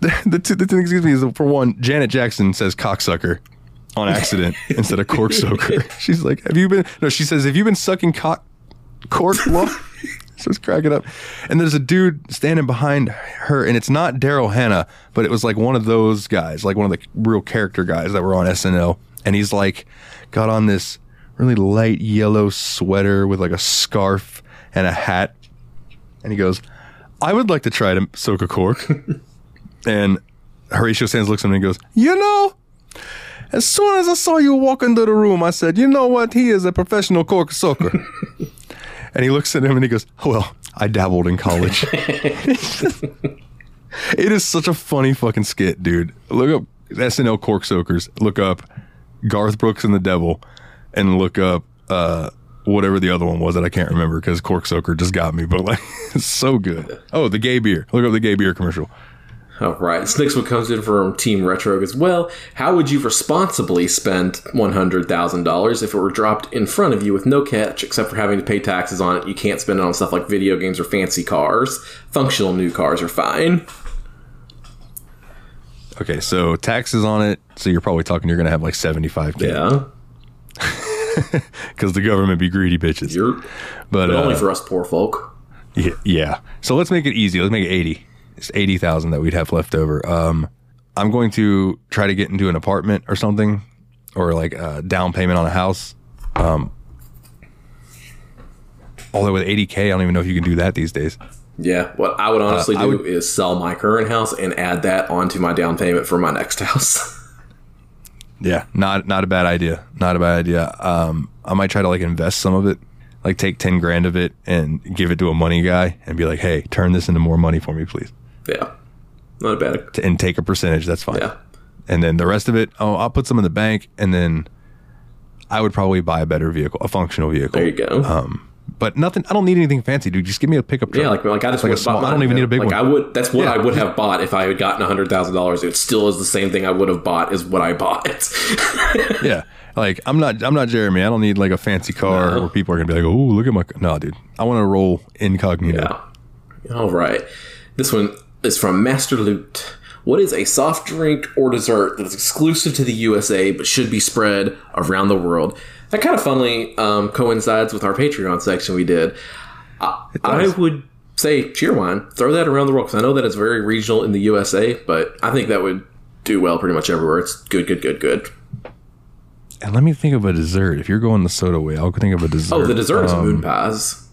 the, the, two, the thing, excuse me, is for one, Janet Jackson says cocksucker on accident (laughs) instead of cork soaker. (laughs) She's like, have you been, no, she says, have you been sucking cock, cork long? so it's cracking up. And there's a dude standing behind her, and it's not Daryl Hannah, but it was like one of those guys, like one of the real character guys that were on SNL. And he's like, got on this really light yellow sweater with like a scarf and a hat. And he goes, I would like to try to soak a cork. (laughs) and Horatio Sanz looks at him and goes, You know, as soon as I saw you walk into the room, I said, You know what? He is a professional cork soaker. (laughs) And he looks at him and he goes, oh, Well, I dabbled in college. (laughs) it is such a funny fucking skit, dude. Look up SNL Cork Soakers. Look up Garth Brooks and the Devil and look up uh, whatever the other one was that I can't remember because Cork Soaker just got me. But like, (laughs) it's so good. Oh, the gay beer. Look up the gay beer commercial. All right. This next one comes in from Team Retro as well. How would you responsibly spend $100,000 if it were dropped in front of you with no catch except for having to pay taxes on it? You can't spend it on stuff like video games or fancy cars. Functional new cars are fine. Okay, so taxes on it. So you're probably talking you're going to have like 75K Yeah. (laughs) because the government be greedy bitches. You're, But, but only uh, for us poor folk. Yeah, yeah. So let's make it easy. Let's make it 80. It's 80,000 that we'd have left over. Um, I'm going to try to get into an apartment or something or like a down payment on a house. Um, although with 80K, I don't even know if you can do that these days. Yeah. What I would honestly Uh, I do would- is sell my current house and add that onto my down payment for my next (laughs) house. Yeah, not not a bad idea. Not a bad idea. Um, I might try to like invest some of it, like take 10 grand of it and give it to a money guy and be like, "Hey, turn this into more money for me, please." yeah. Not a bad. And take a percentage, that's fine. Yeah. and then the rest of it, oh, I'll put some in the bank, and then I would probably buy a better vehicle, a functional vehicle. There you go. Um, but nothing. I don't need anything fancy, dude. Just give me a pickup truck. Yeah, like like I just Like a small- I don't even need a big like one. I would. That's what Yeah. I would have bought if I had gotten hundred thousand dollars. It still is the same thing I would have bought as what I bought. (laughs) yeah. Like I'm not. I'm not Jeremy. I don't need like a fancy car No. where people are gonna be like, "Oh, look at my." c-" No, dude. I want to roll incognito. yeah. All right. This one is from Master Loot. What is a soft drink or dessert that is exclusive to the USA but should be spread around the world? That kind of funnily um, coincides with our Patreon section we did. I, I would say Cheerwine. Throw that around the world because I know that it's very regional in the USA, but I think that would do well pretty much everywhere. It's good, good, good, good. And let me think of a dessert. If you're going the soda way, I'll think of a dessert. Oh, the dessert is Um, moon pies.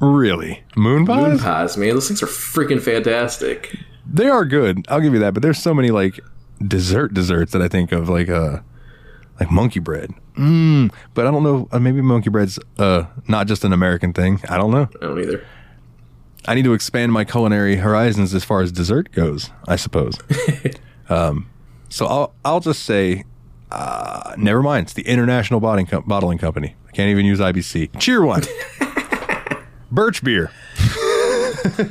Really, moon pies? Moon pies, man. Those things are freaking fantastic. They are good. I'll give you that. But there's so many like dessert desserts that I think of, like uh, like monkey bread. Mm, but I don't know. Uh, maybe monkey bread's uh not just an American thing. I don't know. I don't either. I need to expand my culinary horizons as far as dessert goes. I suppose. (laughs) um, so I'll I'll just say, uh, never mind. It's the International Bottling, Co- Bottling Company. I can't even use IBC. Cheerwine. (laughs) Birch beer. (laughs)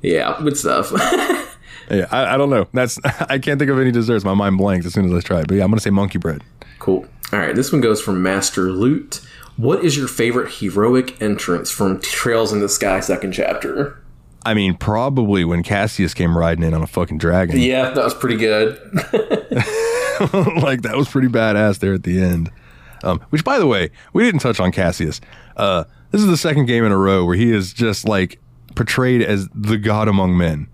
Yeah, good stuff. Yeah, I, I don't know. That's (laughs) I can't think of any desserts. My mind blanks as soon as I try it. But yeah, I'm gonna say monkey bread. cool. All right, this one goes from Master Loot. What is your favorite heroic entrance from Trails in the Sky second chapter? I mean, probably when Cassius came riding in on a fucking dragon. Yeah, that was pretty good. (laughs) like that was pretty badass there at the end. Um, which, by the way, we didn't touch on Cassius. Uh, this is the second game in a row where he is just like portrayed as the god among men.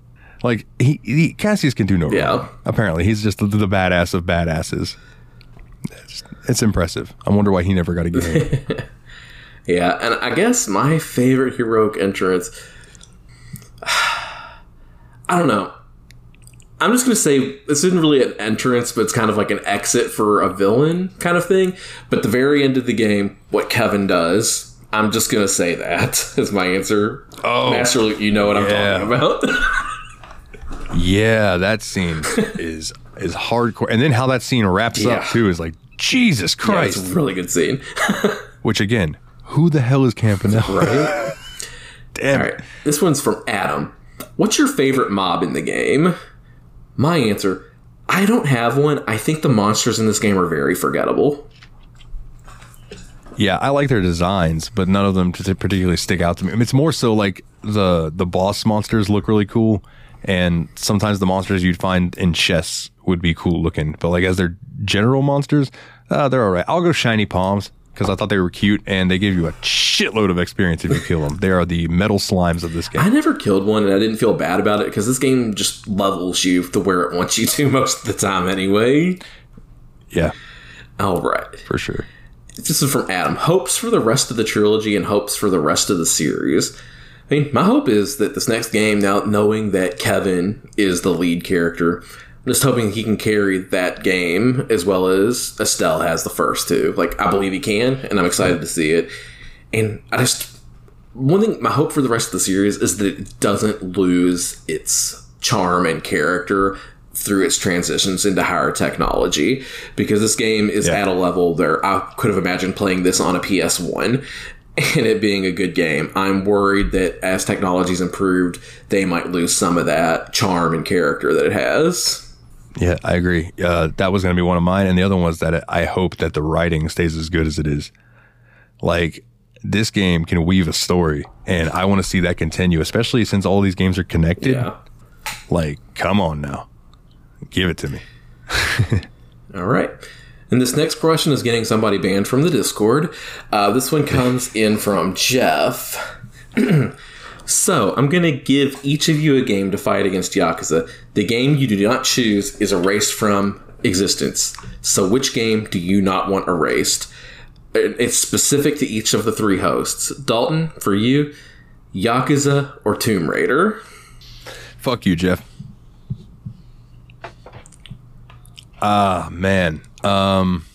Like he, he Cassius can do no Yeah. wrong. Apparently, he's just the, the badass of badasses. It's, it's impressive. I wonder why he never got a game. (laughs) Yeah, and I guess my favorite heroic entrance. (sighs) I don't know. I'm just gonna say this isn't really an entrance, but it's kind of like an exit for a villain kind of thing. But the very end of the game, what Kevin does, I'm just gonna say that (laughs) is my answer. Oh, Master Luke, you know what I'm yeah. talking about. (laughs) yeah, that scene is is hardcore. And then how that scene wraps up too is like Jesus Yeah, Christ. it's a really good scene. (laughs) Which again, who the hell is Campanella? Right? (laughs) Damn All it. this one's from Adam. What's your favorite mob in the game? My answer: I don't have one. I think the monsters in this game are very forgettable. Yeah, I like their designs, but none of them particularly stick out to me. I mean, it's more so like the the boss monsters look really cool, and sometimes the monsters you'd find in chests would be cool looking. But like as their general monsters, uh, they're all right. I'll go shiny Poms because I thought they were cute, and they give you a shitload of experience if you kill them. They are the metal slimes of this game. I never killed one, and I didn't feel bad about it because this game just levels you to where it wants you to (laughs) most of the time, anyway. Yeah, All right, for sure. this is from Adam. Hopes for the rest of the trilogy and hopes for the rest of the series. I mean, my hope is that this next game, now knowing that Kevin is the lead character, I'm just hoping he can carry that game as well as Estelle has the first two. Like, I believe he can, and I'm excited to see it. And I just, one thing, my hope for the rest of the series is that it doesn't lose its charm and character through its transitions into higher technology because this game is Yeah. at a level there I could have imagined playing this on a PS1 (laughs) and it being a good game. I'm worried that as technology's improved, they might lose some of that charm and character that it has. Yeah, I agree. Uh, that was going to be one of mine, and the other one was that I hope that the writing stays as good as it is. Like this game can weave a story, and I want to see that continue, especially since all these games are connected. Yeah. Like, come on now, give it to me. (laughs) All right. And this next question is getting somebody banned from the Discord. Uh, this one comes in from Jeff. (clears throat) so, I'm going to give each of you a game to fight against Yakuza. The game you do not choose is erased from existence. So, which game do you not want erased? It's specific to each of the three hosts. Dalton, for you, Yakuza or Tomb Raider? Fuck you, Jeff. Ah, man. Um,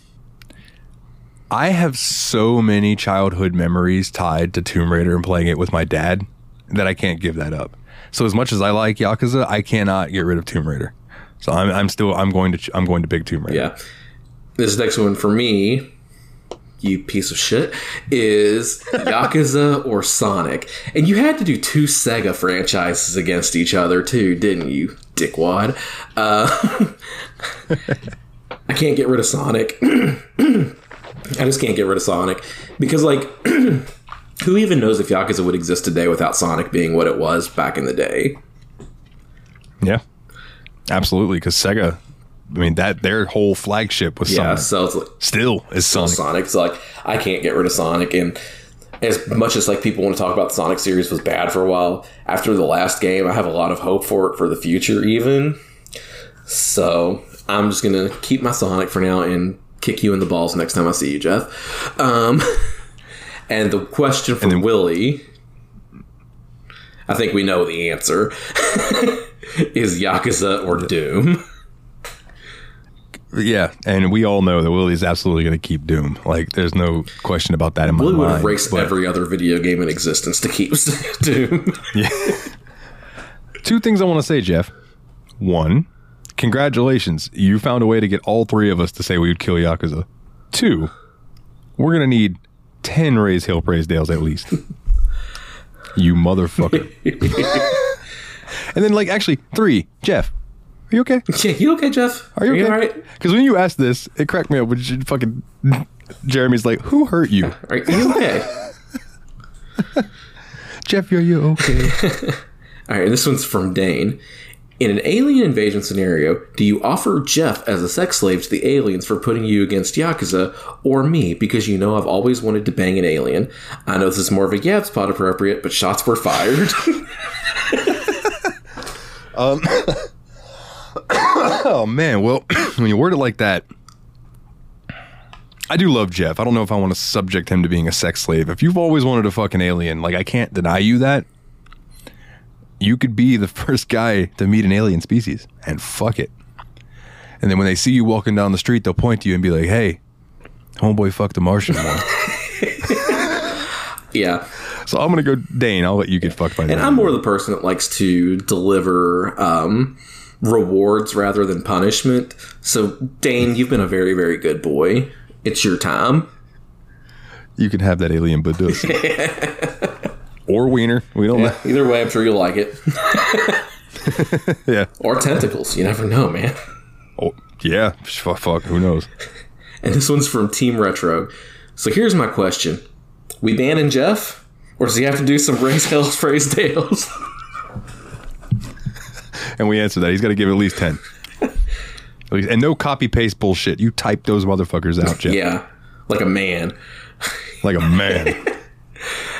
I have so many childhood memories tied to Tomb Raider and playing it with my dad that I can't give that up. So as much as I like Yakuza, I cannot get rid of Tomb Raider. So I'm, I'm still I'm going to I'm going to big Tomb Raider. Yeah. This next one for me, you piece of shit, is (laughs) Yakuza or Sonic. And you had to do two Sega franchises against each other too, didn't you, dickwad? Uh, (laughs) I can't get rid of Sonic. (clears throat) I just can't get rid of Sonic because, like, (clears throat) who even knows if Yakuza would exist today without Sonic being what it was back in the day? Yeah. Absolutely, because Sega, I mean that their whole flagship was Yeah, Sonic. so it's like, Still is Sonic. Sonic. So like I can't get rid of Sonic and as much as like people want to talk about the Sonic series was bad for a while, after the last game I have a lot of hope for it for the future even. So I'm just gonna keep my Sonic for now and kick you in the balls next time I see you, Jeff. Um (laughs) And the question from then- Willie, I think we know the answer, (laughs) is Yakuza or Doom. Yeah, and we all know that Willie's absolutely going to keep Doom. Like, there's no question about that in my mind. Willie would race but- every other video game in existence to keep (laughs) Doom. yeah. Two things I want to say, Jeff. One, congratulations. You found a way to get all three of us to say we would kill Yakuza. Two, we're going to need 10 Raise Hill Praise Dales at least. you motherfucker. (laughs) and then, like, actually, three, Jeff, are you okay? (laughs) yeah, you okay, Jeff? Are you okay? all right? Because when you asked this, it cracked me up when you fucking (laughs) Jeremy's like, "Who hurt you?" (laughs) Are you okay? Jeff, are you okay? All right, this one's from Dane. In an alien invasion scenario, do you offer Jeff as a sex slave to the aliens for putting you against Yakuza, or me because you know I've always wanted to bang an alien? I know this is more of a Yabspod appropriate, but shots were fired. Um, oh man, well, (coughs) when you word it like that, I do love Jeff. I don't know if I want to subject him to being a sex slave. If you've always wanted a fucking alien, like I can't deny you that. You could be the (laughs) first guy to meet an alien species, and fuck it. And then when they see you walking down the street, they'll point to you and be like, "Hey, homeboy, fuck the Martian." (laughs) yeah. so I'm gonna go, Dane. I'll let you get fucked by And. I'm more the person that likes to deliver um, rewards rather than punishment. So, Dane, you've been a very, very good boy. It's your time. You can have that alien badus. (laughs) or wiener. We don't know. Either way, I'm sure you'll like it. (laughs) Yeah. Or tentacles. You never know, man. Oh, yeah. Fuck, fuck. Who knows? And this one's from Team Retro. So here's my question: We banning Jeff, or does he have to do some raise hells, praise Dales? (laughs) And we answer that. He's got to give at least 10. At least, and no copy paste bullshit. You type those motherfuckers out, Jeff. yeah, like a man. Like a man. (laughs)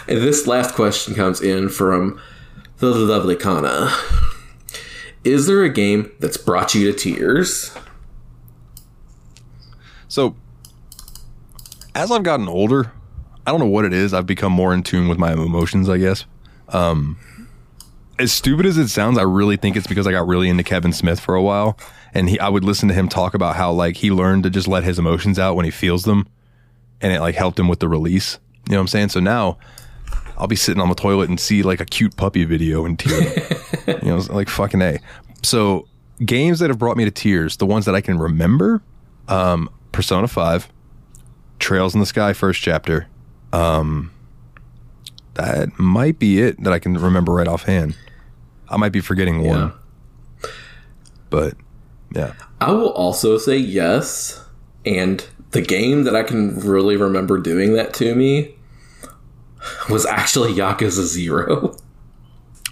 And this last question comes in from the lovely Kana. Is there a game that's brought you to tears? so, as I've gotten older, I don't know what it is. I've become more in tune with my emotions, I guess. Um, as stupid as it sounds, I really think it's because I got really into Kevin Smith for a while. And he, I would listen to him talk about how like he learned to just let his emotions out when he feels them, and it like helped him with the release. You know what I'm saying? So now I'll be sitting on the toilet and see like a cute puppy video and tear. (laughs) you know, like fucking a. So games that have brought me to tears, the ones that I can remember, um, Persona Five, Trails in the Sky, first chapter. Um, that might be it that I can remember right offhand. I might be forgetting one, but yeah. I will also say yes. And the game that I can really remember doing that to me was actually Yakuza Zero.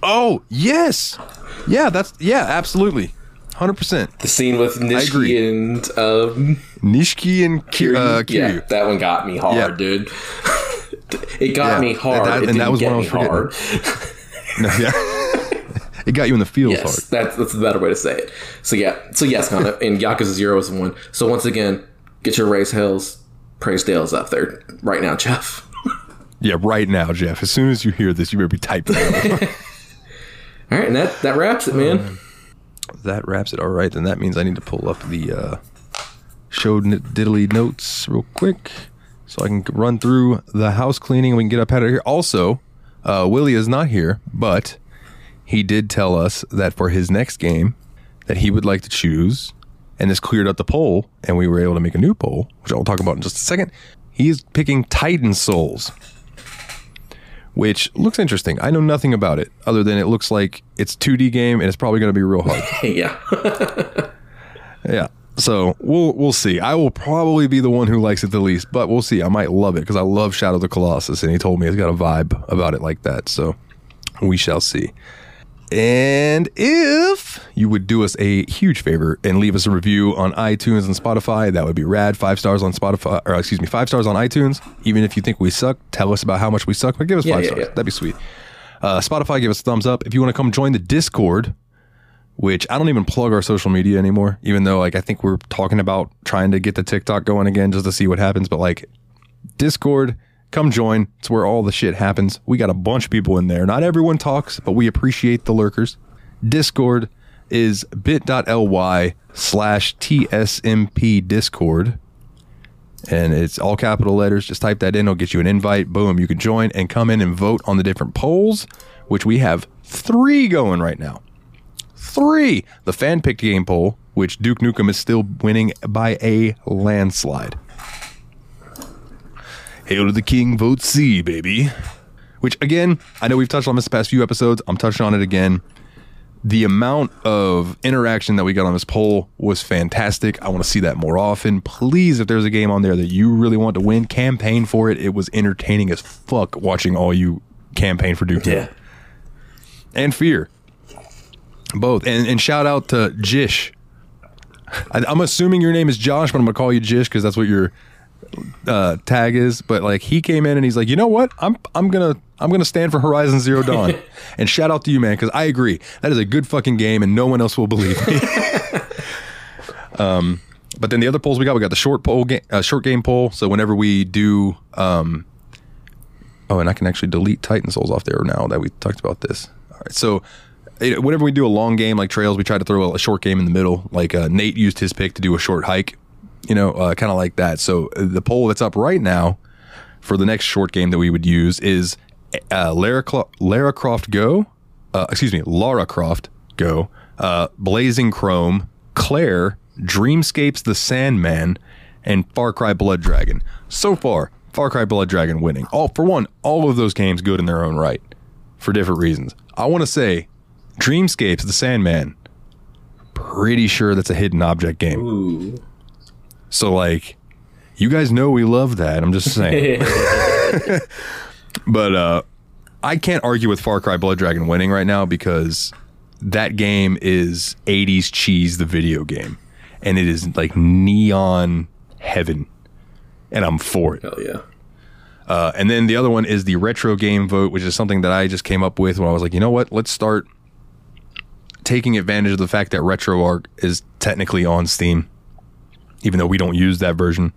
Oh yes, yeah. That's yeah, absolutely, hundred percent. The scene with. Nishiki and um, Nishiki and Ki- uh, yeah, that one got me hard, Yeah. dude. (laughs) it got Yeah, me hard. that- it and didn't that was get one I was forgetting. hard. (laughs) No, yeah. It got you in the feels Yes, hard. that's that's the better way to say it. So yeah, so yes, Kana, (laughs) and Yakuza Zero is one. So once again, get your race hills, praise Dales up there right now, Jeff. (laughs) Yeah, right now, Jeff. As soon as you hear this, you better be typing. (laughs) All right, and that that wraps it, man. that wraps it. All right, then that means I need to pull up the uh, show diddly notes real quick so I can run through the house cleaning and we can get up out of here. Also, uh, Willie is not here, but he did tell us that for his next game that he would like to choose, and this cleared up the poll, and we were able to make a new poll, which I'll talk about in just a second. He is picking Titan Souls, which looks interesting. I know nothing about it other than it looks like it's 2D game and it's probably going to be real hard. (laughs) yeah, (laughs) Yeah. So we'll we'll see. I will probably be the one who likes it the least, but we'll see. I might love it because I love Shadow of the Colossus, and he told me it's got a vibe about it like that. So we shall see. And if you would do us a huge favor and leave us a review on iTunes and Spotify, that would be rad. Five stars on Spotify, or excuse me, five stars on iTunes. Even if you think we suck, tell us about how much we suck, but give us Yeah, five yeah, stars. yeah. That'd be sweet. Uh, Spotify, give us a thumbs up. If you want to come join the Discord, which I don't even plug our social media anymore, even though like I think we're talking about trying to get the TikTok going again just to see what happens. But like Discord Come join. It's where all the shit happens. We got a bunch of people in there. Not everyone talks, but we appreciate the lurkers. Discord is bit.ly slash TSMP Discord. And it's all capital letters. Just type that in. It'll get you an invite. Boom. You can join and come in and vote on the different polls, which we have three going right now. Three. The fan picked game poll, which Duke Nukem is still winning by a landslide. Hail to the King, vote C, baby. Which, again, I know we've touched on this the past few episodes. I'm touching on it again. The amount of interaction that we got on this poll was fantastic. I want to see that more often. Please, if there's a game on there that you really want to win, campaign for it. It was entertaining as fuck watching all you campaign for Duke Yeah. and Fear. Both. And, and shout out to Jish. I, I'm assuming your name is Josh, but I'm going to call you Jish because that's what your uh, tag is. But like he came in and he's like, you know what? I'm I'm gonna I'm gonna stand for Horizon Zero Dawn. (laughs) and shout out to you, man, because I agree that is a good fucking game, and no one else will believe me. (laughs) um, but then the other polls we got, we got the short poll, ga- uh, short game poll. So whenever we do, um, oh, and I can actually delete Titan Souls off there now that we talked about this. All right, so. it- Whenever we do a long game like Trails, we try to throw a short game in the middle. Like uh, Nate used his pick to do a short hike, you know, uh, kind of like that. So uh, the poll that's up right now for the next short game that we would use is uh, Lara, Clo- Lara Croft Go, uh, excuse me, Lara Croft Go, uh, Blazing Chrome, Claire, Dreamscapes The Sandman, and Far Cry Blood Dragon. So far, Far Cry Blood Dragon winning. All for one, all of those games good in their own right for different reasons. I want to say Dreamscapes The Sandman. Pretty sure that's a hidden object game. Ooh. So like you guys know we love that. I'm just saying. (laughs) (laughs) but uh I can't argue with Far Cry Blood Dragon winning right now because that game is 80s cheese the video game and it is like neon heaven and I'm for it. Hell yeah. Uh, and then the other one is the retro game vote, which is something that I just came up with when I was like, you know what? Let's start taking advantage of the fact that RetroArch is technically on Steam, even though we don't use that version.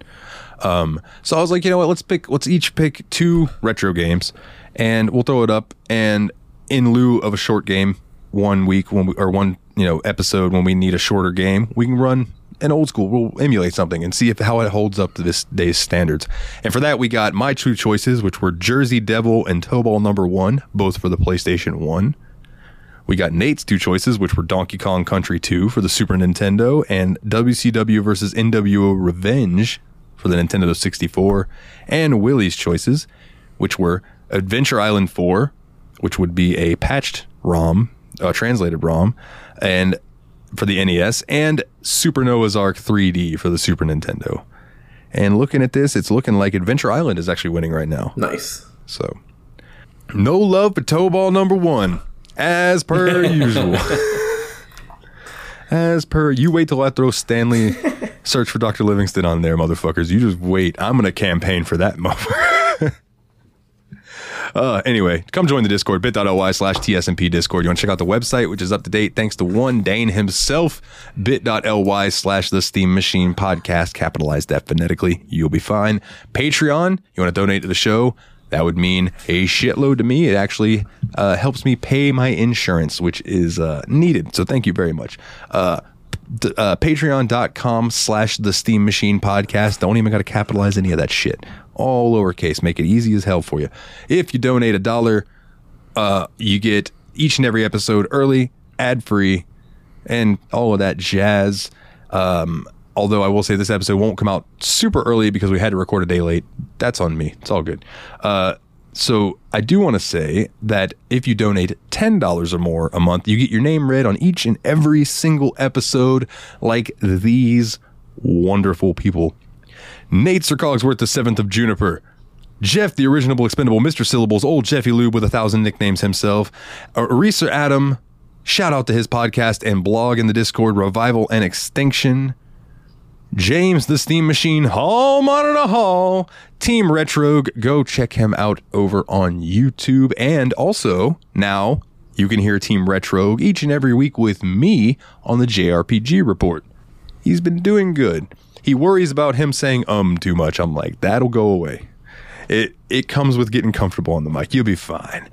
Um, so I was like, you know what? Let's pick. Let's each pick two retro games, and we'll throw it up. And in lieu of a short game, one week when we or one you know episode when we need a shorter game, we can run an old school. We'll emulate something and see if how it holds up to this day's standards. And for that, we got my two choices, which were Jersey Devil and Tobal Number One, both for the PlayStation One. We got Nate's two choices, which were Donkey Kong Country 2 for the Super Nintendo and WCW versus NWO Revenge for the Nintendo 64, and Willie's choices, which were Adventure Island 4, which would be a patched ROM, a translated ROM, and for the NES, and Super Noah's Ark 3D for the Super Nintendo. And looking at this, it's looking like Adventure Island is actually winning right now. Nice. So, no love for Tobal Number One, as per (laughs) usual. as per, you wait till I throw Stanley search for Dr. Livingston on there, motherfuckers. You just wait. I'm going to campaign for that motherfucker. (laughs) Uh, anyway, come join the Discord, bit.ly slash TSMP Discord. You want to check out the website, which is up to date thanks to one Dane himself, bit.ly slash the Steam Machine Podcast. Capitalize that phonetically. You'll be fine. Patreon, you want to donate to the show? That would mean a shitload to me. It actually uh, helps me pay my insurance, which is uh, needed. So thank you very much. Uh, uh, patreon.com slash the steam machine podcast don't even got to capitalize any of that shit all lowercase make it easy as hell for you if you donate a dollar uh, you get each and every episode early ad free and all of that jazz um, although i will say this episode won't come out super early because we had to record a day late that's on me it's all good uh, so I do want to say that if you donate $10 or more a month, you get your name read on each and every single episode like these wonderful people. Nate Sir Cogsworth, the seventh of Juniper. Jeff, the original expendable Mr. Syllables, old Jeffy Lube with a thousand nicknames himself. Aries or Adam, shout out to his podcast and blog in the Discord, Revival and Extinction. James the Steam Machine Hall Monitor Hall, Team Retro. Go check him out over on YouTube. And also, now you can hear Team Retro each and every week with me on the JRPG Report. He's been doing good. He worries about him saying um too much. I'm like, that'll go away. It it comes with getting comfortable on the mic. You'll be fine.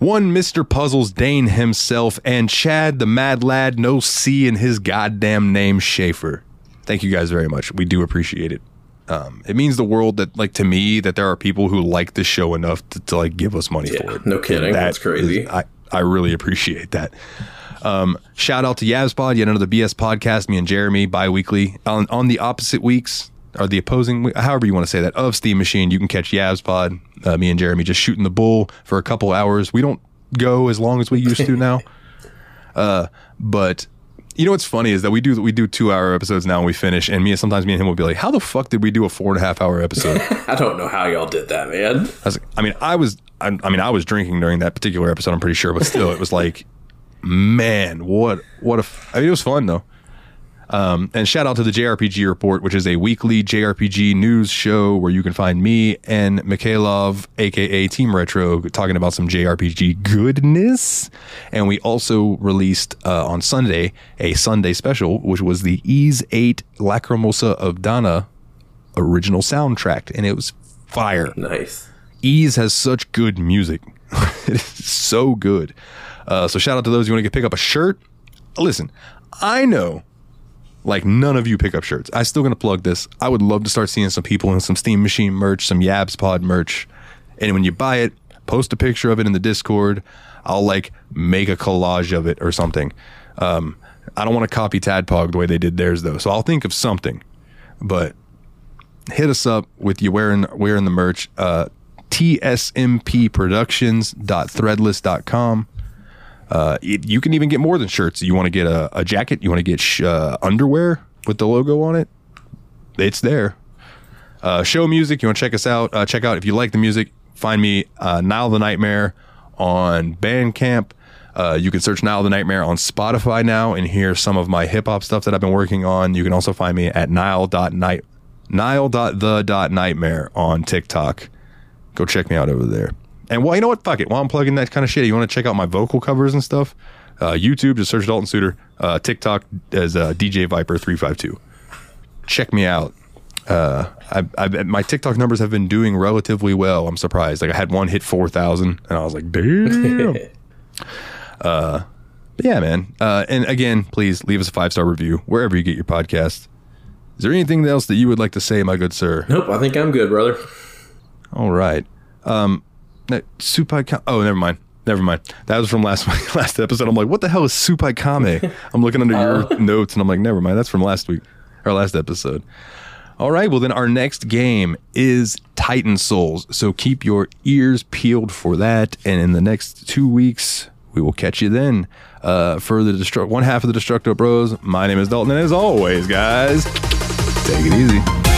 One Mr. Puzzles Dane himself and Chad the Mad Lad, no C in his goddamn name, Shaffer. Thank you guys very much. We do appreciate it. Um, it means the world that, like, to me, that there are people who like this show enough to, to like give us money Yeah, for it. no kidding. That That's crazy. is- I, I really appreciate that. Um, shout out to Yabspod, yet another BS podcast. Me and Jeremy bi-weekly on, on the opposite weeks or the opposing, however you want to say that, of Steam Machine. You can catch Yabspod. Uh, me and Jeremy just shooting the bull for a couple hours. We don't go as long as we used to now, (laughs) uh, but. You know what's funny is that we do we do two hour episodes now and we finish and me sometimes me and him will be like, how the fuck did we do a four and a half hour episode? (laughs) I don't know how y'all did that, man. I was like, I mean, I was, I, I mean, I was drinking during that particular episode. I'm pretty sure, but still, it was like, (laughs) man, what, what a, f- I mean, it was fun though. Um, and shout out to the JRPG Report, which is a weekly JRPG news show where you can find me and Mikhailov, aka Team Retro, talking about some JRPG goodness. And we also released uh, on Sunday a Sunday special, which was the Ys 8 Lacrimosa of Dana original soundtrack, and it was fire. Nice. Ys has such good music. (laughs) it is so good. Uh, so shout out to those you want to get pick up a shirt. Listen, I know like none of you pick up shirts. I still gonna plug this. I would love to start seeing some people in some Steam Machine merch, some Yabs Pod merch. And when you buy it, post a picture of it in the Discord. I'll like make a collage of it or something. Um, I don't want to copy Tadpog the way they did theirs though, so I'll think of something. But hit us up with you wearing wearing the merch. Uh, tsmpproductions.threadless.com. Uh, it, you can even get more than shirts. You want to get a, a jacket? You want to get sh- uh, underwear with the logo on it? It's there. Uh, show music. You want to check us out? Uh, check out if you like the music. Find me uh, Nile the Nightmare on Bandcamp. Uh, you can search Nile the Nightmare on Spotify now and hear some of my hip hop stuff that I've been working on. You can also find me at nile.night nile.the.nightmare on TikTok. Go check me out over there. And well, you know what? Fuck it. While I'm plugging that kind of shit, you want to check out my vocal covers and stuff? Uh, YouTube, just search Dalton Suter. Uh, TikTok as uh, DJ Viper three five two. Check me out. Uh, I, I, my TikTok numbers have been doing relatively well. I'm surprised. Like I had one hit four thousand, and I was like, damn. (laughs) uh, but yeah, man. Uh, and again, please leave us a five star review wherever you get your podcast. Is there anything else that you would like to say, my good sir? Nope, I think I'm good, brother. All right. Um, Supai. Ka- Oh, never mind. Never mind. That was from last week, (laughs) last episode. I'm like, what the hell is Supai Kame? I'm looking under your (laughs) notes, and I'm like, never mind. That's from last week, our last episode. All right. Well, then our next game is Titan Souls. So keep your ears peeled for that. And in the next two weeks, we will catch you then. Uh, for the destru- one half of the Destructo Bros, my name is Dalton, and as always, guys, take it easy.